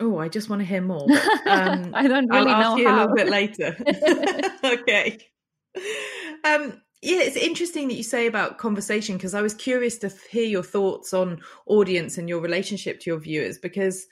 Oh, I just want to hear more. Um, I don't really I'll know ask you how. a little bit later. okay. Um, yeah, it's interesting that you say about conversation because I was curious to hear your thoughts on audience and your relationship to your viewers because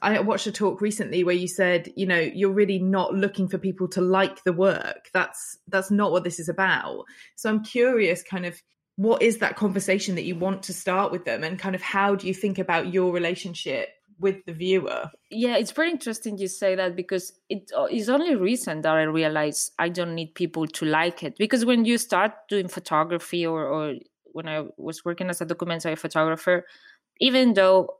I watched a talk recently where you said, you know, you're really not looking for people to like the work. That's that's not what this is about. So I'm curious kind of what is that conversation that you want to start with them and kind of how do you think about your relationship with the viewer. Yeah, it's very interesting you say that because it uh, only recent that I realized I don't need people to like it. Because when you start doing photography or, or when I was working as a documentary photographer, even though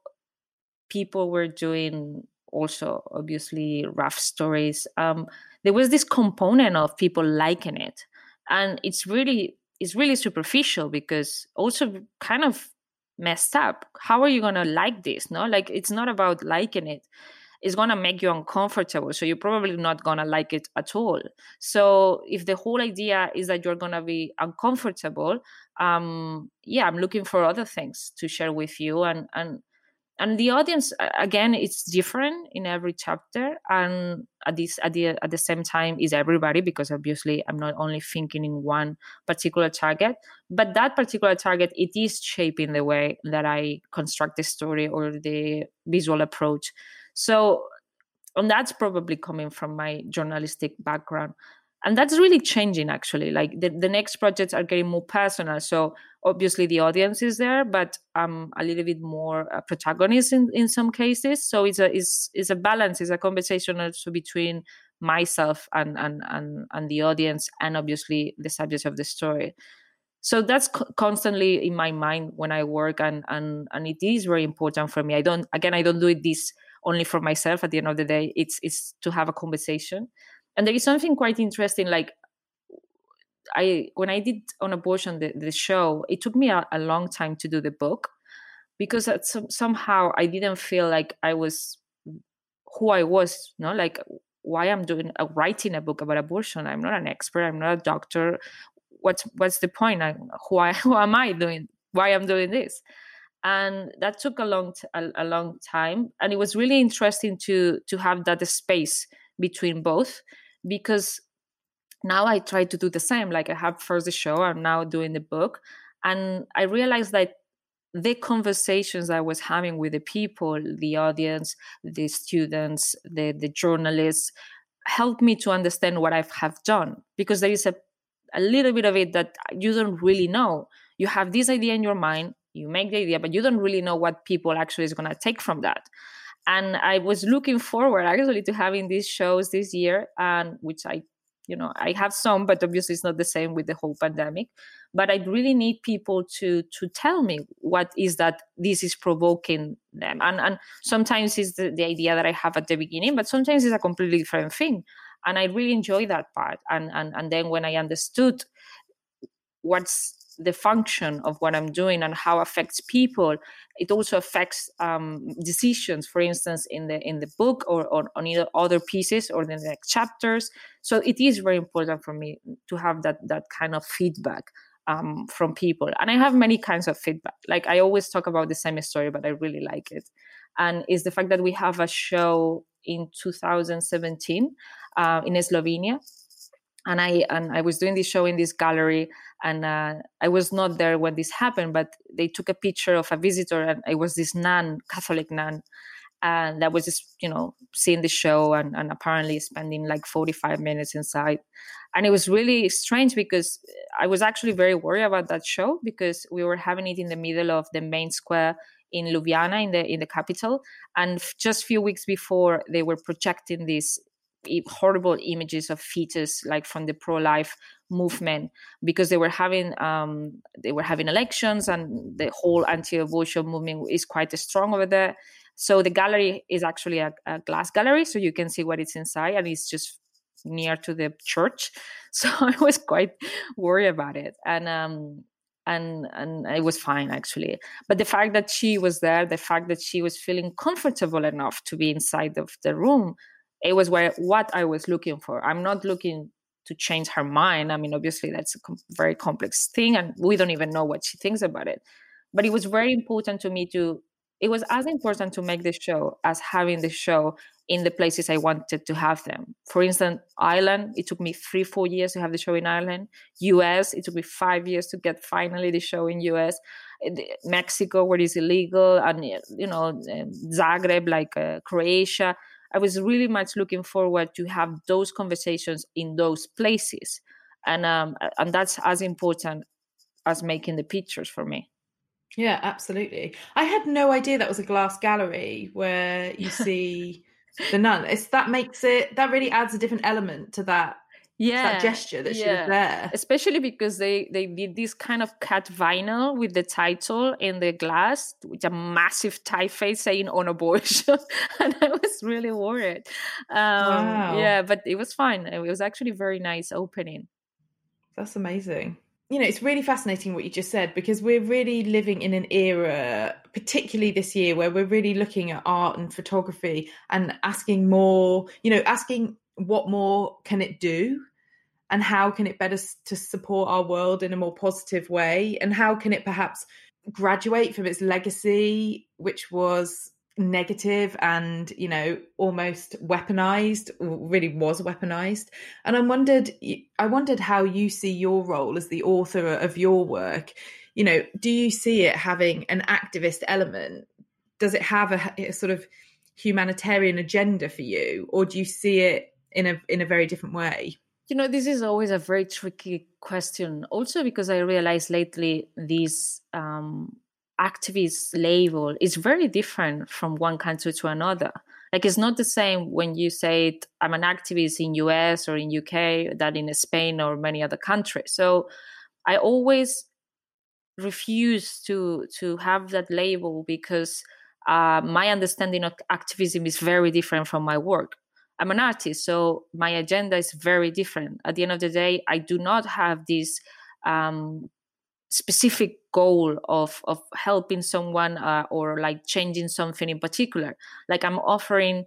people were doing also obviously rough stories, um, there was this component of people liking it. And it's really it's really superficial because also kind of messed up. How are you going to like this no? Like it's not about liking it. It's going to make you uncomfortable so you're probably not going to like it at all. So if the whole idea is that you're going to be uncomfortable um yeah i'm looking for other things to share with you and and and the audience again it's different in every chapter and at this at the at the same time is everybody because obviously i'm not only thinking in one particular target but that particular target it is shaping the way that i construct the story or the visual approach. So and that's probably coming from my journalistic background and that's really changing actually. Like the, the next projects are getting more personal. So obviously the audience is there but i'm a little bit more a protagonist in, in some cases. So it's a it's, it's a balance. It's a conversation also between myself and and and, and the audience and obviously the subject of the story. So that's co- constantly in my mind when i work and and and it is very important for me. I don't again i don't do it this only for myself. At the end of the day it's it's to have a conversation and there is something quite interesting like i when i did on abortion the, the show it took me a, a long time to do the book because some, somehow i didn't feel like i was who i was you know like why i'm doing uh, writing a book about abortion. I'm not an expert. I'm not a doctor. What's what's the point? I, who i who am i doing why i'm doing this? And that took a long t- a, a long time. And it was really interesting to to have that space between both because now I try to do the same. Like I have first the show, I'm now doing the book. And I realized that the conversations I was having with the people, the audience, the students, the, the journalists, helped me to understand what I have done. Because there is a, a little bit of it that you don't really know. You have this idea in your mind, you make the idea, but you don't really know what people actually is going to take from that and i was looking forward actually to having these shows this year and which i you know i have some but obviously it's not the same with the whole pandemic. But i really need people to to tell me what is that this is provoking them. And and sometimes it's the, the idea that i have at the beginning but sometimes it's a completely different thing. And i really enjoy that part. And and, and then when i understood what's the function of what I'm doing and how affects people, it also affects um, decisions. For instance, in the in the book or, or on either other pieces or the next chapters. So it is very important for me to have that that kind of feedback um, from people. And I have many kinds of feedback. Like I always talk about the same story, but I really like it. And is the fact that we have a show in 2017 uh, in Slovenia and I and I was doing this show in this gallery, and uh, I was not there when this happened, but they took a picture of a visitor, and it was this nun, Catholic nun, and that was just you know seeing the show and, and apparently spending like 45 minutes inside. And it was really strange because i was actually very worried about that show because we were having it in the middle of the main square in ljubljana in the in the capital and just a few weeks before they were projecting this horrible images of fetus like from the pro-life movement because they were having um, they were having elections and the whole anti-abortion movement is quite strong over there. So the gallery is actually a, a glass gallery so you can see what it's inside and it's just near to the church. So i was quite worried about it and um and and it was fine actually. But the fact that she was there the fact that she was feeling comfortable enough to be inside of the room it was where what I was looking for. I'm not looking to change her mind. I mean, obviously that's a com- very complex thing, and we don't even know what she thinks about it. But it was very important to me to. It was as important to make the show as having the show in the places I wanted to have them. For instance, Ireland, it took me three, four years to have the show in Ireland. US, it took me five years to get finally the show in US. Mexico, where it's illegal, and you know, Zagreb, like uh, Croatia. I was really much looking forward to have those conversations in those places, and um, and that's as important as making the pictures for me. Yeah, absolutely. I had no idea that was a glass gallery where you see the nun. It's that makes it that really adds a different element to that yeah that gesture that yeah. she was there. Especially because they they did this kind of cut vinyl with the title in the glass with a massive typeface saying on abortion. And i was really worried. Um wow. yeah but it was fine it was actually very nice opening. That's amazing. You know it's really fascinating what you just said because we're really living in an era particularly this year where we're really looking at art and photography and asking more you know asking what more can it do and how can it better to support our world in a more positive way? And how can it perhaps graduate from its legacy which was negative and you know almost weaponized really was weaponized? And i wondered i wondered how you see your role as the author of your work. You know do you see it having an activist element? Does it have a, a sort of humanitarian agenda for you, or do you see it in a in a very different way? You know, this is always a very tricky question. Also, because I realized lately this um, activist label is very different from one country to another. Like it's not the same when you say I'm an activist in US or in UK than in Spain or many other countries. So I always refuse to to have that label because uh, my understanding of activism is very different from my work. I'm an artist, so my agenda is very different. At the end of the day, I do not have this um, specific goal of of helping someone uh, or like changing something in particular. Like I'm offering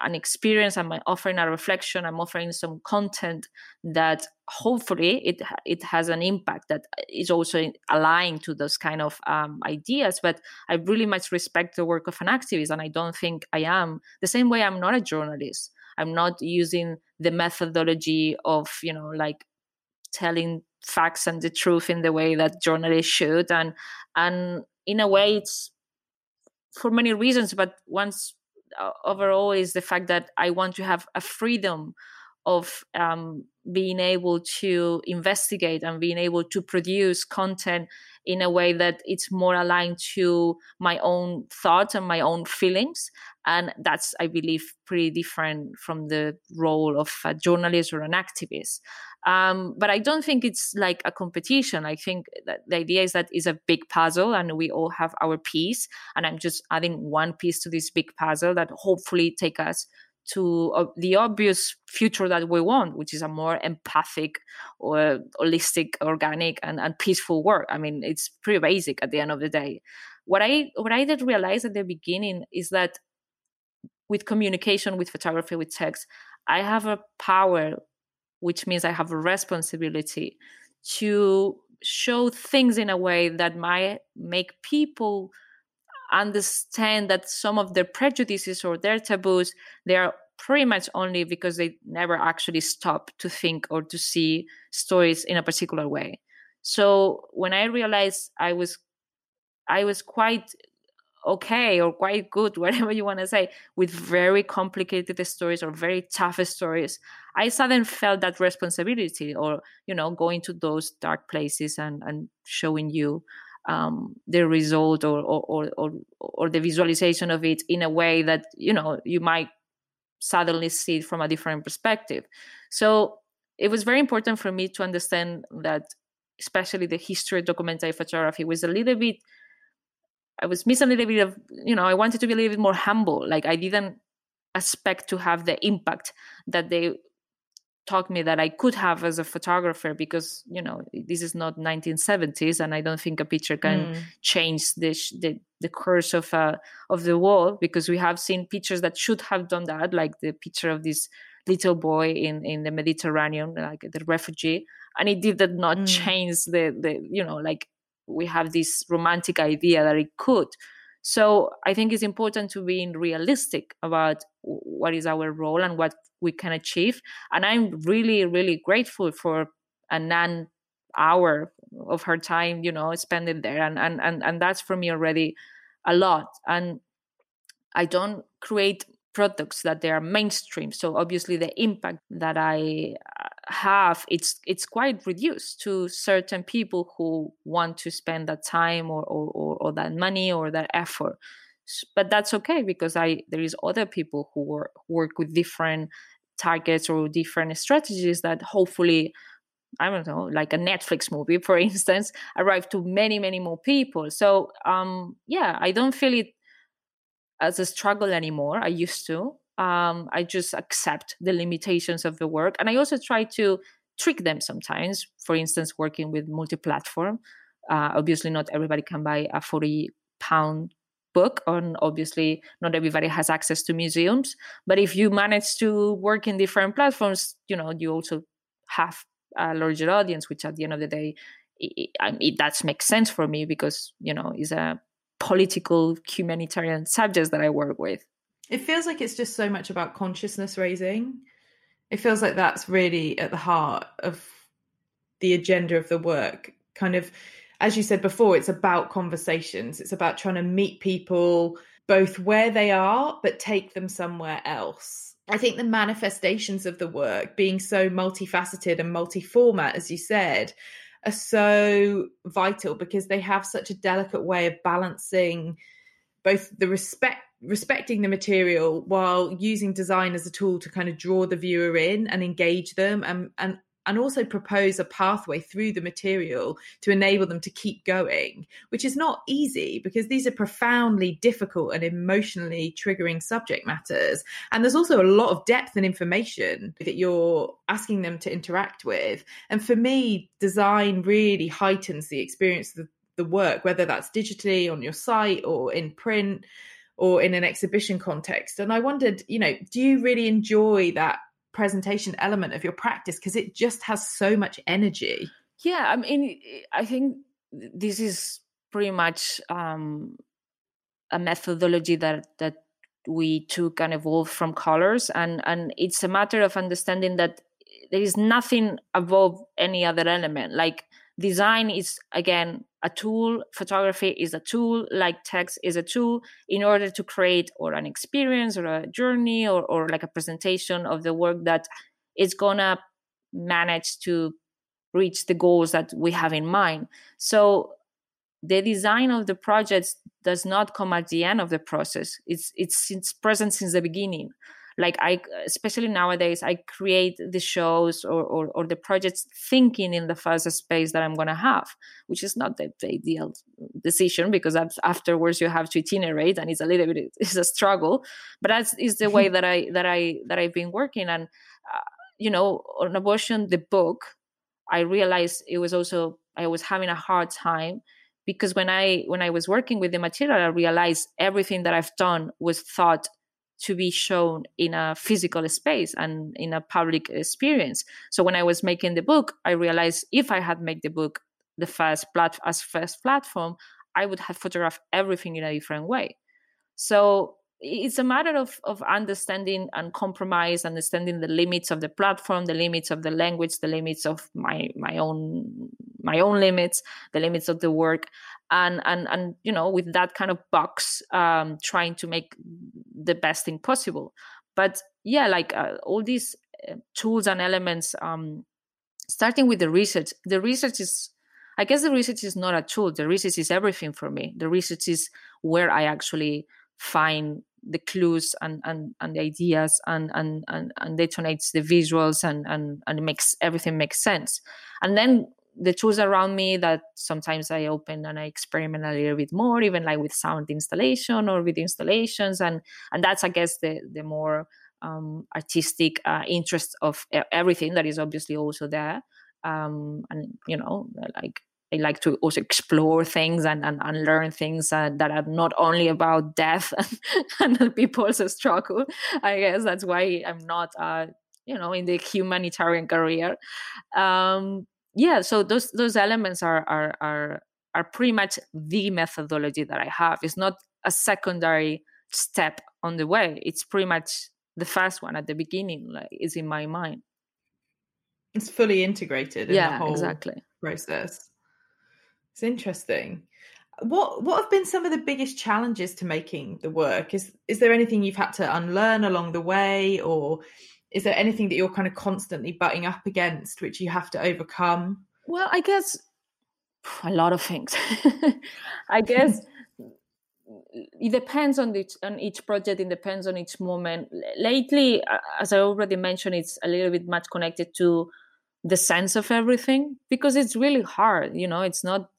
an experience i'm offering a reflection i'm offering some content that hopefully it it has an impact that is also aligned to those kind of um, ideas but i really much respect the work of an activist and i don't think i am the same way i'm not a journalist i'm not using the methodology of you know like telling facts and the truth in the way that journalists should and and in a way it's for many reasons but once uh, overall is the fact that I want to have a freedom of um, being able to investigate and being able to produce content in a way that it's more aligned to my own thoughts and my own feelings. And that's i believe pretty different from the role of a journalist or an activist. Um, but i don't think it's like a competition. I think that the idea is that it's a big puzzle and we all have our piece. And i'm just adding one piece to this big puzzle that hopefully take us to uh, the obvious future that we want, which is a more empathic or holistic, organic, and, and peaceful world. I mean, it's pretty basic at the end of the day. What I what I did realize at the beginning is that with communication, with photography, with text, I have a power, which means I have a responsibility to show things in a way that might make people understand that some of their prejudices or their taboos they are pretty much only because they never actually stop to think or to see stories in a particular way. So when i realized i was i was quite okay or quite good whatever you want to say with very complicated stories or very tough stories i suddenly felt that responsibility or you know going to those dark places and and showing you um, the result or, or, or, or the visualization of it in a way that you know you might suddenly see it from a different perspective. So it was very important for me to understand that especially the history of documentary photography was a little bit i was missing a little bit of you know i wanted to be a little bit more humble. Like i didn't expect to have the impact that they taught me that I could have as a photographer because you know this is not 1970s and I don't think a picture can mm. change the, the the course of uh, of the world because we have seen pictures that should have done that like the picture of this little boy in in the Mediterranean like the refugee and it did not mm. change the the you know like we have this romantic idea that it could so I think it's important to be realistic about what is our role and what we can achieve. And I'm really, really grateful for a non hour of her time, you know, spending there. And, and, and, and that's for me already a lot. And I don't create products that they are mainstream so obviously the impact that i have it's it's quite reduced to certain people who want to spend that time or or, or, or that money or that effort but that's okay because i there is other people who work, work with different targets or different strategies that hopefully I don't know, like a Netflix movie, for instance, arrive to many, many more people. So, um, yeah, I don't feel it as a struggle anymore. I used to. Um, I just accept the limitations of the work, and I also try to trick them sometimes. For instance, working with multi-platform. Uh, obviously, not everybody can buy a forty pound book and obviously not everybody has access to museums but if you manage to work in different platforms you know you also have a larger audience which at the end of the day it, it, that makes sense for me because you know it's a political humanitarian subjects that I work with. It feels like it's just so much about consciousness raising. It feels like that's really at the heart of the agenda of the work. Kind of, as you said before, it's about conversations. It's about trying to meet people both where they are, but take them somewhere else. I think the manifestations of the work being so multifaceted and multi format, as you said, are so vital because they have such a delicate way of balancing both the respect respecting the material while using design as a tool to kind of draw the viewer in and engage them and and and also propose a pathway through the material to enable them to keep going, which is not easy because these are profoundly difficult and emotionally triggering subject matters. And there's also a lot of depth and information that you're asking them to interact with. And for me, design really heightens the experience of the work, whether that's digitally on your site or in print or in an exhibition context. And I wondered, you know, do you really enjoy that presentation element of your practice? Because it just has so much energy. Yeah i mean i think this is pretty much um, a methodology that that we took and evolved from colors. And and it's a matter of understanding that there is nothing above any other element. Like design is again a tool photography is a tool like text is a tool in order to create or an experience or a journey or, or like a presentation of the work that is gonna manage to reach the goals that we have in mind. So the design of the projects does not come at the end of the process. It's it's it's present since the beginning like i especially nowadays i create the shows or, or, or the projects thinking in the first space that i'm going to have which is not the, the, ideal decision because afterwards you have to itinerate and it's a little bit it's a struggle but that is the way that i that i that i've been working. And uh, you know on abortion the book i realized it was also i was having a hard time because when i when i was working with the material i realized everything that i've done was thought to be shown in a physical space and in a public experience. So when I was making the book, I realized if I had made the book the first plat- as first platform, I would have photographed everything in a different way. So it's a matter of, of understanding and compromise, understanding the limits of the platform, the limits of the language, the limits of my my own my own limits, the limits of the work, and and and you know with that kind of box, um, trying to make the best thing possible. But yeah, like uh, all these uh, tools and elements, um, starting with the research. The research is I guess the research is not a tool. The research is everything for me. The research is where I actually find the clues and and, and the ideas and, and and and detonates the visuals and and and makes everything makes sense and then the tools around me that sometimes I open and I experiment a little bit more, even like with sound installation or with installations, and and that's I guess the the more um, artistic uh, interest of everything that is obviously also there, um, and you know like I like to also explore things and, and, and learn things uh, that are not only about death and, and people's struggle. I guess that's why I'm not, uh, you know, in the humanitarian career. Um, yeah, so those those elements are are are are pretty much the methodology that I have. It's not a secondary step on the way. It's pretty much the first one at the beginning. Like is in my mind. It's fully integrated in yeah, the whole exactly. process. It's interesting. What what have been some of the biggest challenges to making the work? Is is there anything you've had to unlearn along the way, or is there anything that you're kind of constantly butting up against, which you have to overcome? Well, I guess a lot of things. I guess it depends on each on each project. It depends on each moment. Lately, as I already mentioned, it's a little bit much connected to the sense of everything because it's really hard. You know, it's not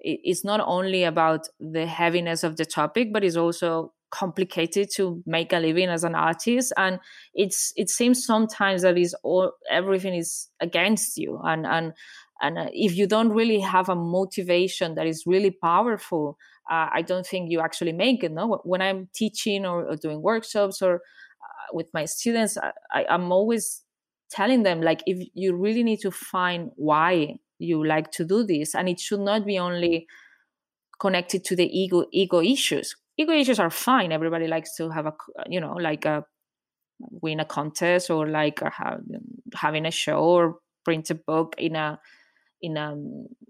it's not only about the heaviness of the topic, but it's also complicated to make a living as an artist and it's it seems sometimes that is all everything is against you and and and uh, if you don't really have a motivation that is really powerful uh, i don't think you actually make it no? When i'm teaching or, or doing workshops or uh, with my students I, i'm always telling them like if you really need to find why you like to do this and it should not be only connected to the ego ego issues ego issues are fine. Everybody likes to have a uh, you know like a win a contest or like a, having a show or print a book in a in a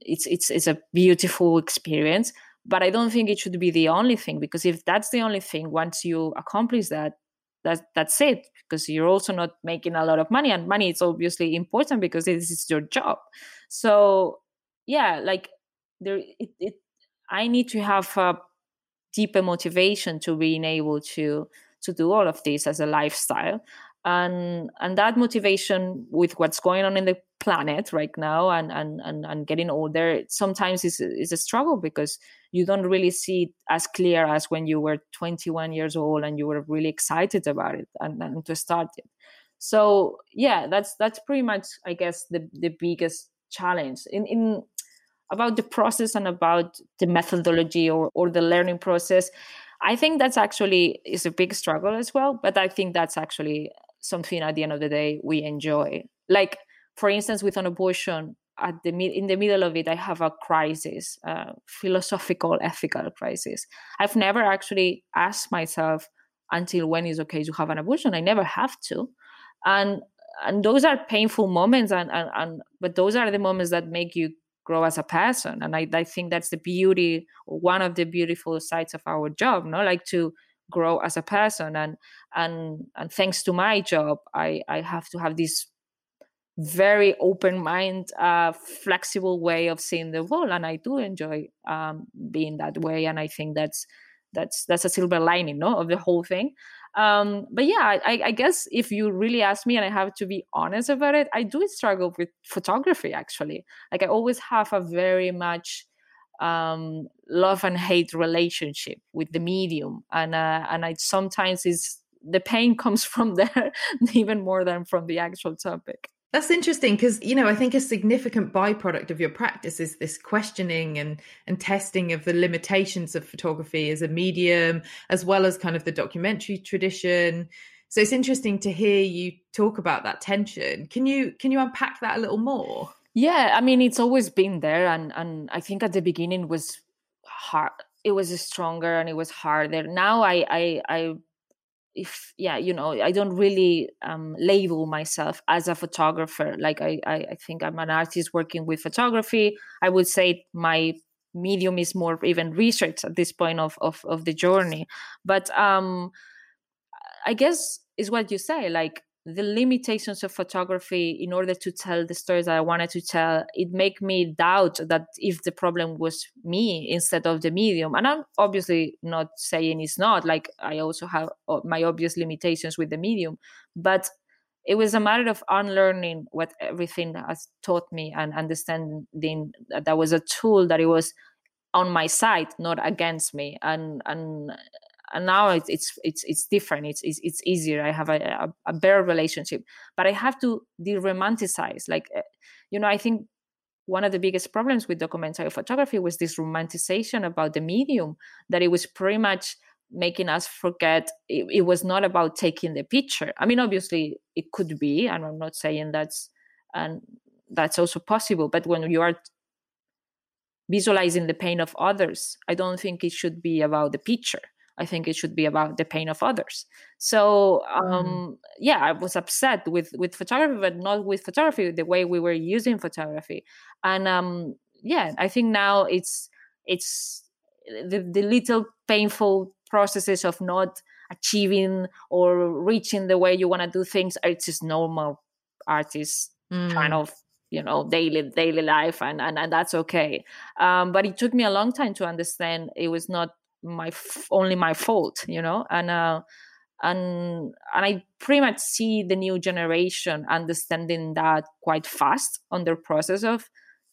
it's it's it's a beautiful experience. But i don't think it should be the only thing because if that's the only thing once you accomplish that that that's it because you're also not making a lot of money and money is obviously important because this is your job. So yeah like there it, it i need to have a deeper motivation to being able to to do all of this as a lifestyle. And and that motivation with what's going on in the planet right now and and and, and getting older sometimes is is a struggle because you don't really see it as clear as when you were 21 years old and you were really excited about it and, and to start it. So yeah that's that's pretty much i guess the the biggest challenge. In in about the process and about the methodology or, or the learning process i think that's actually is a big struggle as well but i think that's actually something at the end of the day we enjoy. Like for instance with an abortion at the in the middle of it i have a crisis a philosophical ethical crisis. I've never actually asked myself until when is okay to have an abortion. I never have to. And and those are painful moments and, and, and but those are the moments that make you grow as a person. And I, I think that's the beauty one of the beautiful sides of our job no? Like to grow as a person. And and and thanks to my job i i have to have this very open mind uh flexible way of seeing the world. And i do enjoy um being that way. And i think that's that's that's a silver lining no of the whole thing um but yeah I, I guess if you really ask me and i have to be honest about it i do struggle with photography actually like i always have a very much um, love and hate relationship with the medium, and uh, and I sometimes is the pain comes from there even more than from the actual topic. That's interesting because you know I think a significant byproduct of your practice is this questioning and and testing of the limitations of photography as a medium, as well as kind of the documentary tradition. So it's interesting to hear you talk about that tension. Can you can you unpack that a little more? Yeah, I mean, it's always been there, and and I think at the beginning was hard. It was stronger and it was harder. Now I I I if yeah you know i don't really um, label myself as a photographer. Like I, I, I think i'm an artist working with photography. I would say my medium is more even research at this point of of, of the journey. But um i guess is what you say like the limitations of photography in order to tell the stories that I wanted to tell, it made me doubt that if the problem was me instead of the medium. And I'm obviously not saying it's not. Like I also have uh, my obvious limitations with the medium, but it was a matter of unlearning what everything has taught me and understanding that that was a tool that it was on my side, not against me. And and and now it's it's it's, it's different. It's, it's, it's easier. I have a, a, a better relationship. But i have to de-romanticize like eh, you know i think one of the biggest problems with documentary photography was this romanticization about the medium that it was pretty much making us forget it, it, was not about taking the picture. I mean obviously it could be and i'm not saying that's and that's also possible but when you are visualizing the pain of others i don't think it should be about the picture I think it should be about the pain of others. So um, mm. yeah, I was upset with with photography, but not with photography the way we were using photography. And um, yeah, I think now it's it's the, the little painful processes of not achieving or reaching the way you want to do things. It's just normal artist mm. kind of you know daily daily life and and, and that's okay um, but it took me a long time to understand it was not my only my fault you know and uh and and i pretty much see the new generation understanding that quite fast on their process of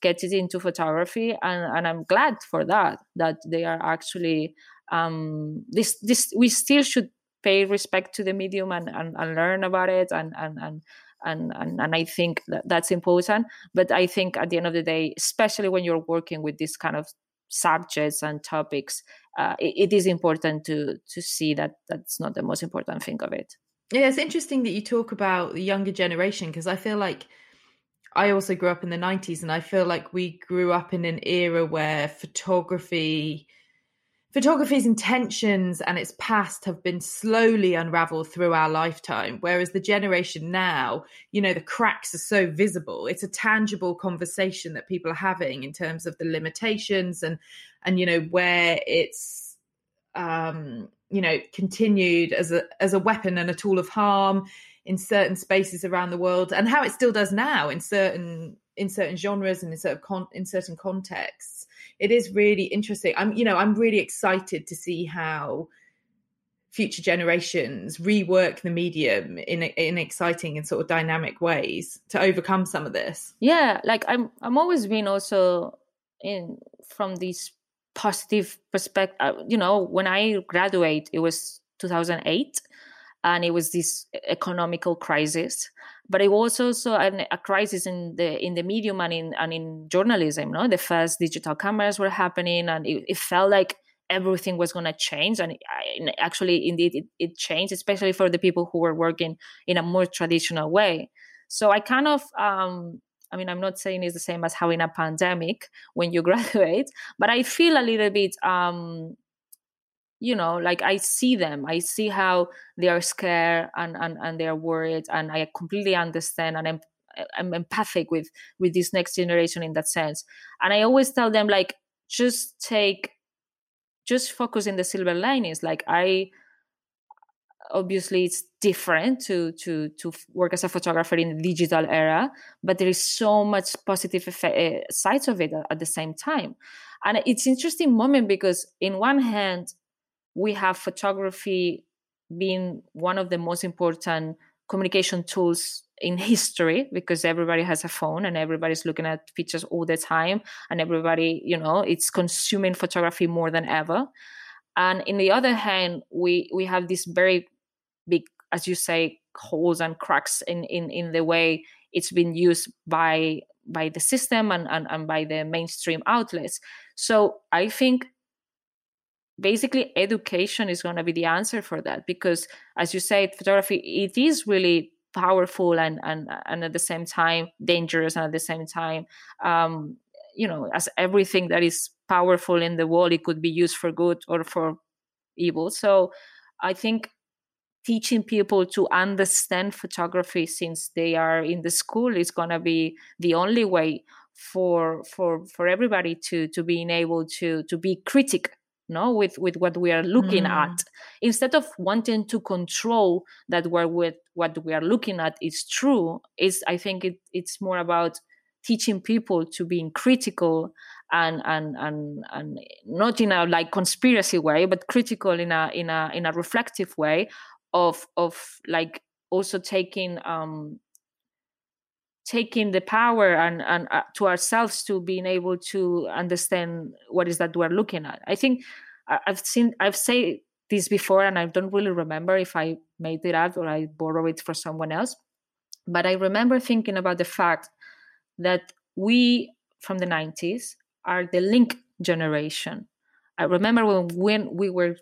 getting into photography and and i'm glad for that that they are actually um this this we still should pay respect to the medium and and, and learn about it and and and and, and, and I think that that's important. But I think at the end of the day, especially when you're working with this kind of subjects and topics, uh, it, it is important to to see that that's not the most important thing of it. Yeah, it's interesting that you talk about the younger generation because I feel like I also grew up in the 90s and I feel like we grew up in an era where photography photography's intentions and its past have been slowly unraveled through our lifetime whereas the generation now you know the cracks are so visible. It's a tangible conversation that people are having in terms of the limitations and and you know where it's um you know continued as a as a weapon and a tool of harm in certain spaces around the world and how it still does now in certain in certain genres and in certain con- in certain contexts it is really interesting. I'm, you know, I'm really excited to see how future generations rework the medium in in exciting and sort of dynamic ways to overcome some of this. Yeah, like I'm I'm always been also in from this positive perspective. Uh, you know, when I graduate, it was 2008 and it was this economical crisis but it was also an, a crisis in the in the medium and in and in journalism no? The first digital cameras were happening and it, it felt like everything was going to change and actually indeed it, it, changed especially for the people who were working in a more traditional way. So i kind of um, i mean i'm not saying it's the same as having a pandemic when you graduate but i feel a little bit um, you know like i see them. I see how they are scared and and, and they are worried and i completely understand and i'm i'm empathic with with this next generation in that sense. And i always tell them like just take just focus in the silver linings like i obviously it's different to to to work as a photographer in the digital era but there is so much positive effect, uh, sides of it at the same time. And it's interesting moment because in one hand we have photography being one of the most important communication tools in history because everybody has a phone and everybody's looking at pictures all the time and everybody you know it's consuming photography more than ever. And in the other hand we we have this very big as you say holes and cracks in in in the way it's been used by by the system and, and, and by the mainstream outlets. So i think basically education is going to be the answer for that because as you said photography it is really powerful and and and at the same time dangerous and at the same time um you know as everything that is powerful in the world it could be used for good or for evil. So i think teaching people to understand photography since they are in the school is going to be the only way for for for everybody to to being able to to be critic no with with what we are looking mm. at instead of wanting to control that what with what we are looking at is true is i think it, it's more about teaching people to being critical and and and and not in a like conspiracy way but critical in a in a in a reflective way of of like also taking um taking the power and, and uh, to ourselves to being able to understand what is that we're looking at. I think i've seen i've said this before and i don't really remember if i made it up or i borrowed it for someone else but i remember thinking about the fact that we from the 90s are the link generation. I remember when, when we were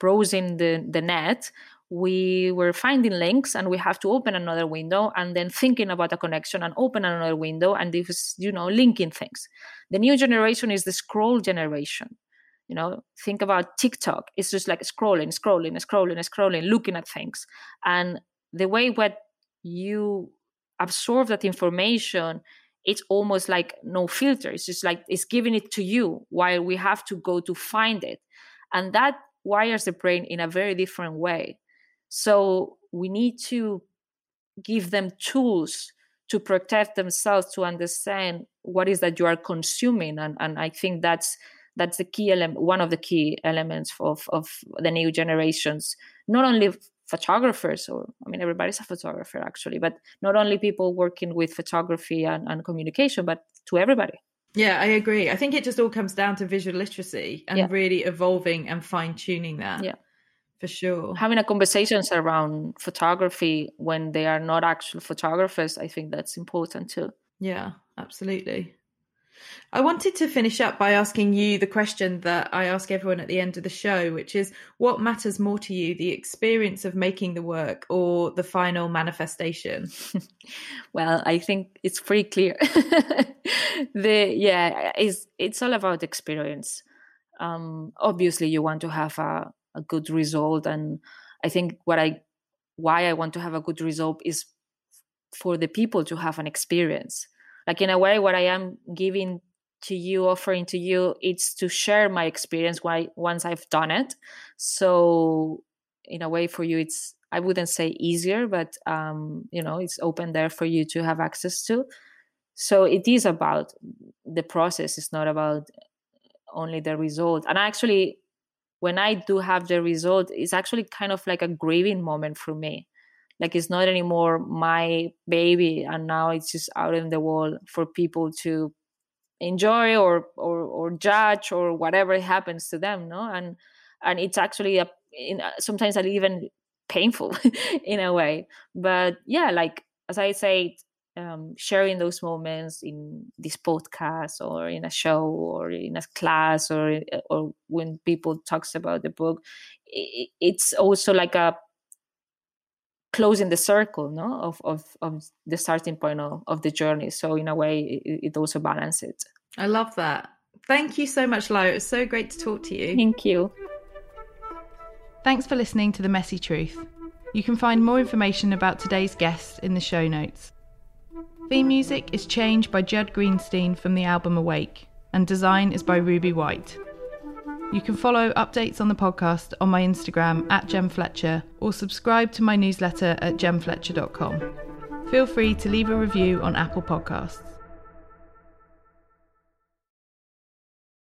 browsing the, the net we were finding links and we have to open another window and then thinking about a connection and open another window and this was you know linking things. The new generation is the scroll generation. You know think about tiktok. It's just like scrolling scrolling scrolling scrolling looking at things. And the way what you absorb that information it's almost like no filter. It's just like it's giving it to you while we have to go to find it. And that wires the brain in a very different way so we need to give them tools to protect themselves to understand what is that you are consuming and, and i think that's that's the key element one of the key elements of, of the new generations not only photographers or i mean everybody's a photographer actually but not only people working with photography and, and communication but to everybody. Yeah i agree. I think it just all comes down to visual literacy and yeah. really evolving and fine-tuning that. Yeah for sure having a conversations around photography when they are not actual photographers i think that's important too yeah absolutely I wanted to finish up by asking you the question that I ask everyone at the end of the show, which is what matters more to you, the experience of making the work or the final manifestation? well, I think it's pretty clear. the yeah, it's it's all about experience um, obviously you want to have a, a good result and i think what i why i want to have a good result is for the people to have an experience. Like in a way what i am giving to you offering to you it's to share my experience why once i've done it. So in a way for you it's i wouldn't say easier but um you know it's open there for you to have access to. So it is about the process. It's not about only the result. And actually when i do have the result it's actually kind of like a grieving moment for me. Like it's not anymore my baby and now it's just out in the world for people to enjoy or or or judge or whatever happens to them no? And and it's actually a in, uh, sometimes even painful in a way. But yeah like as i say um, sharing those moments in this podcast or in a show or in a class or or when people talks about the book it, it's also like a closing the circle no of of, of the starting point of, of the journey. So in a way it, it also balances it. I love that. Thank you so much Laia. it was so great to talk to you. Thank you. Thanks for listening to the messy truth. You can find more information about today's guests in the show notes theme music is changed by judd greenstein from the album awake and design is by ruby white you can follow updates on the podcast on my Instagram at Jem Fletcher or subscribe to my newsletter at jemfletcher.com. Feel free to leave a review on Apple Podcasts.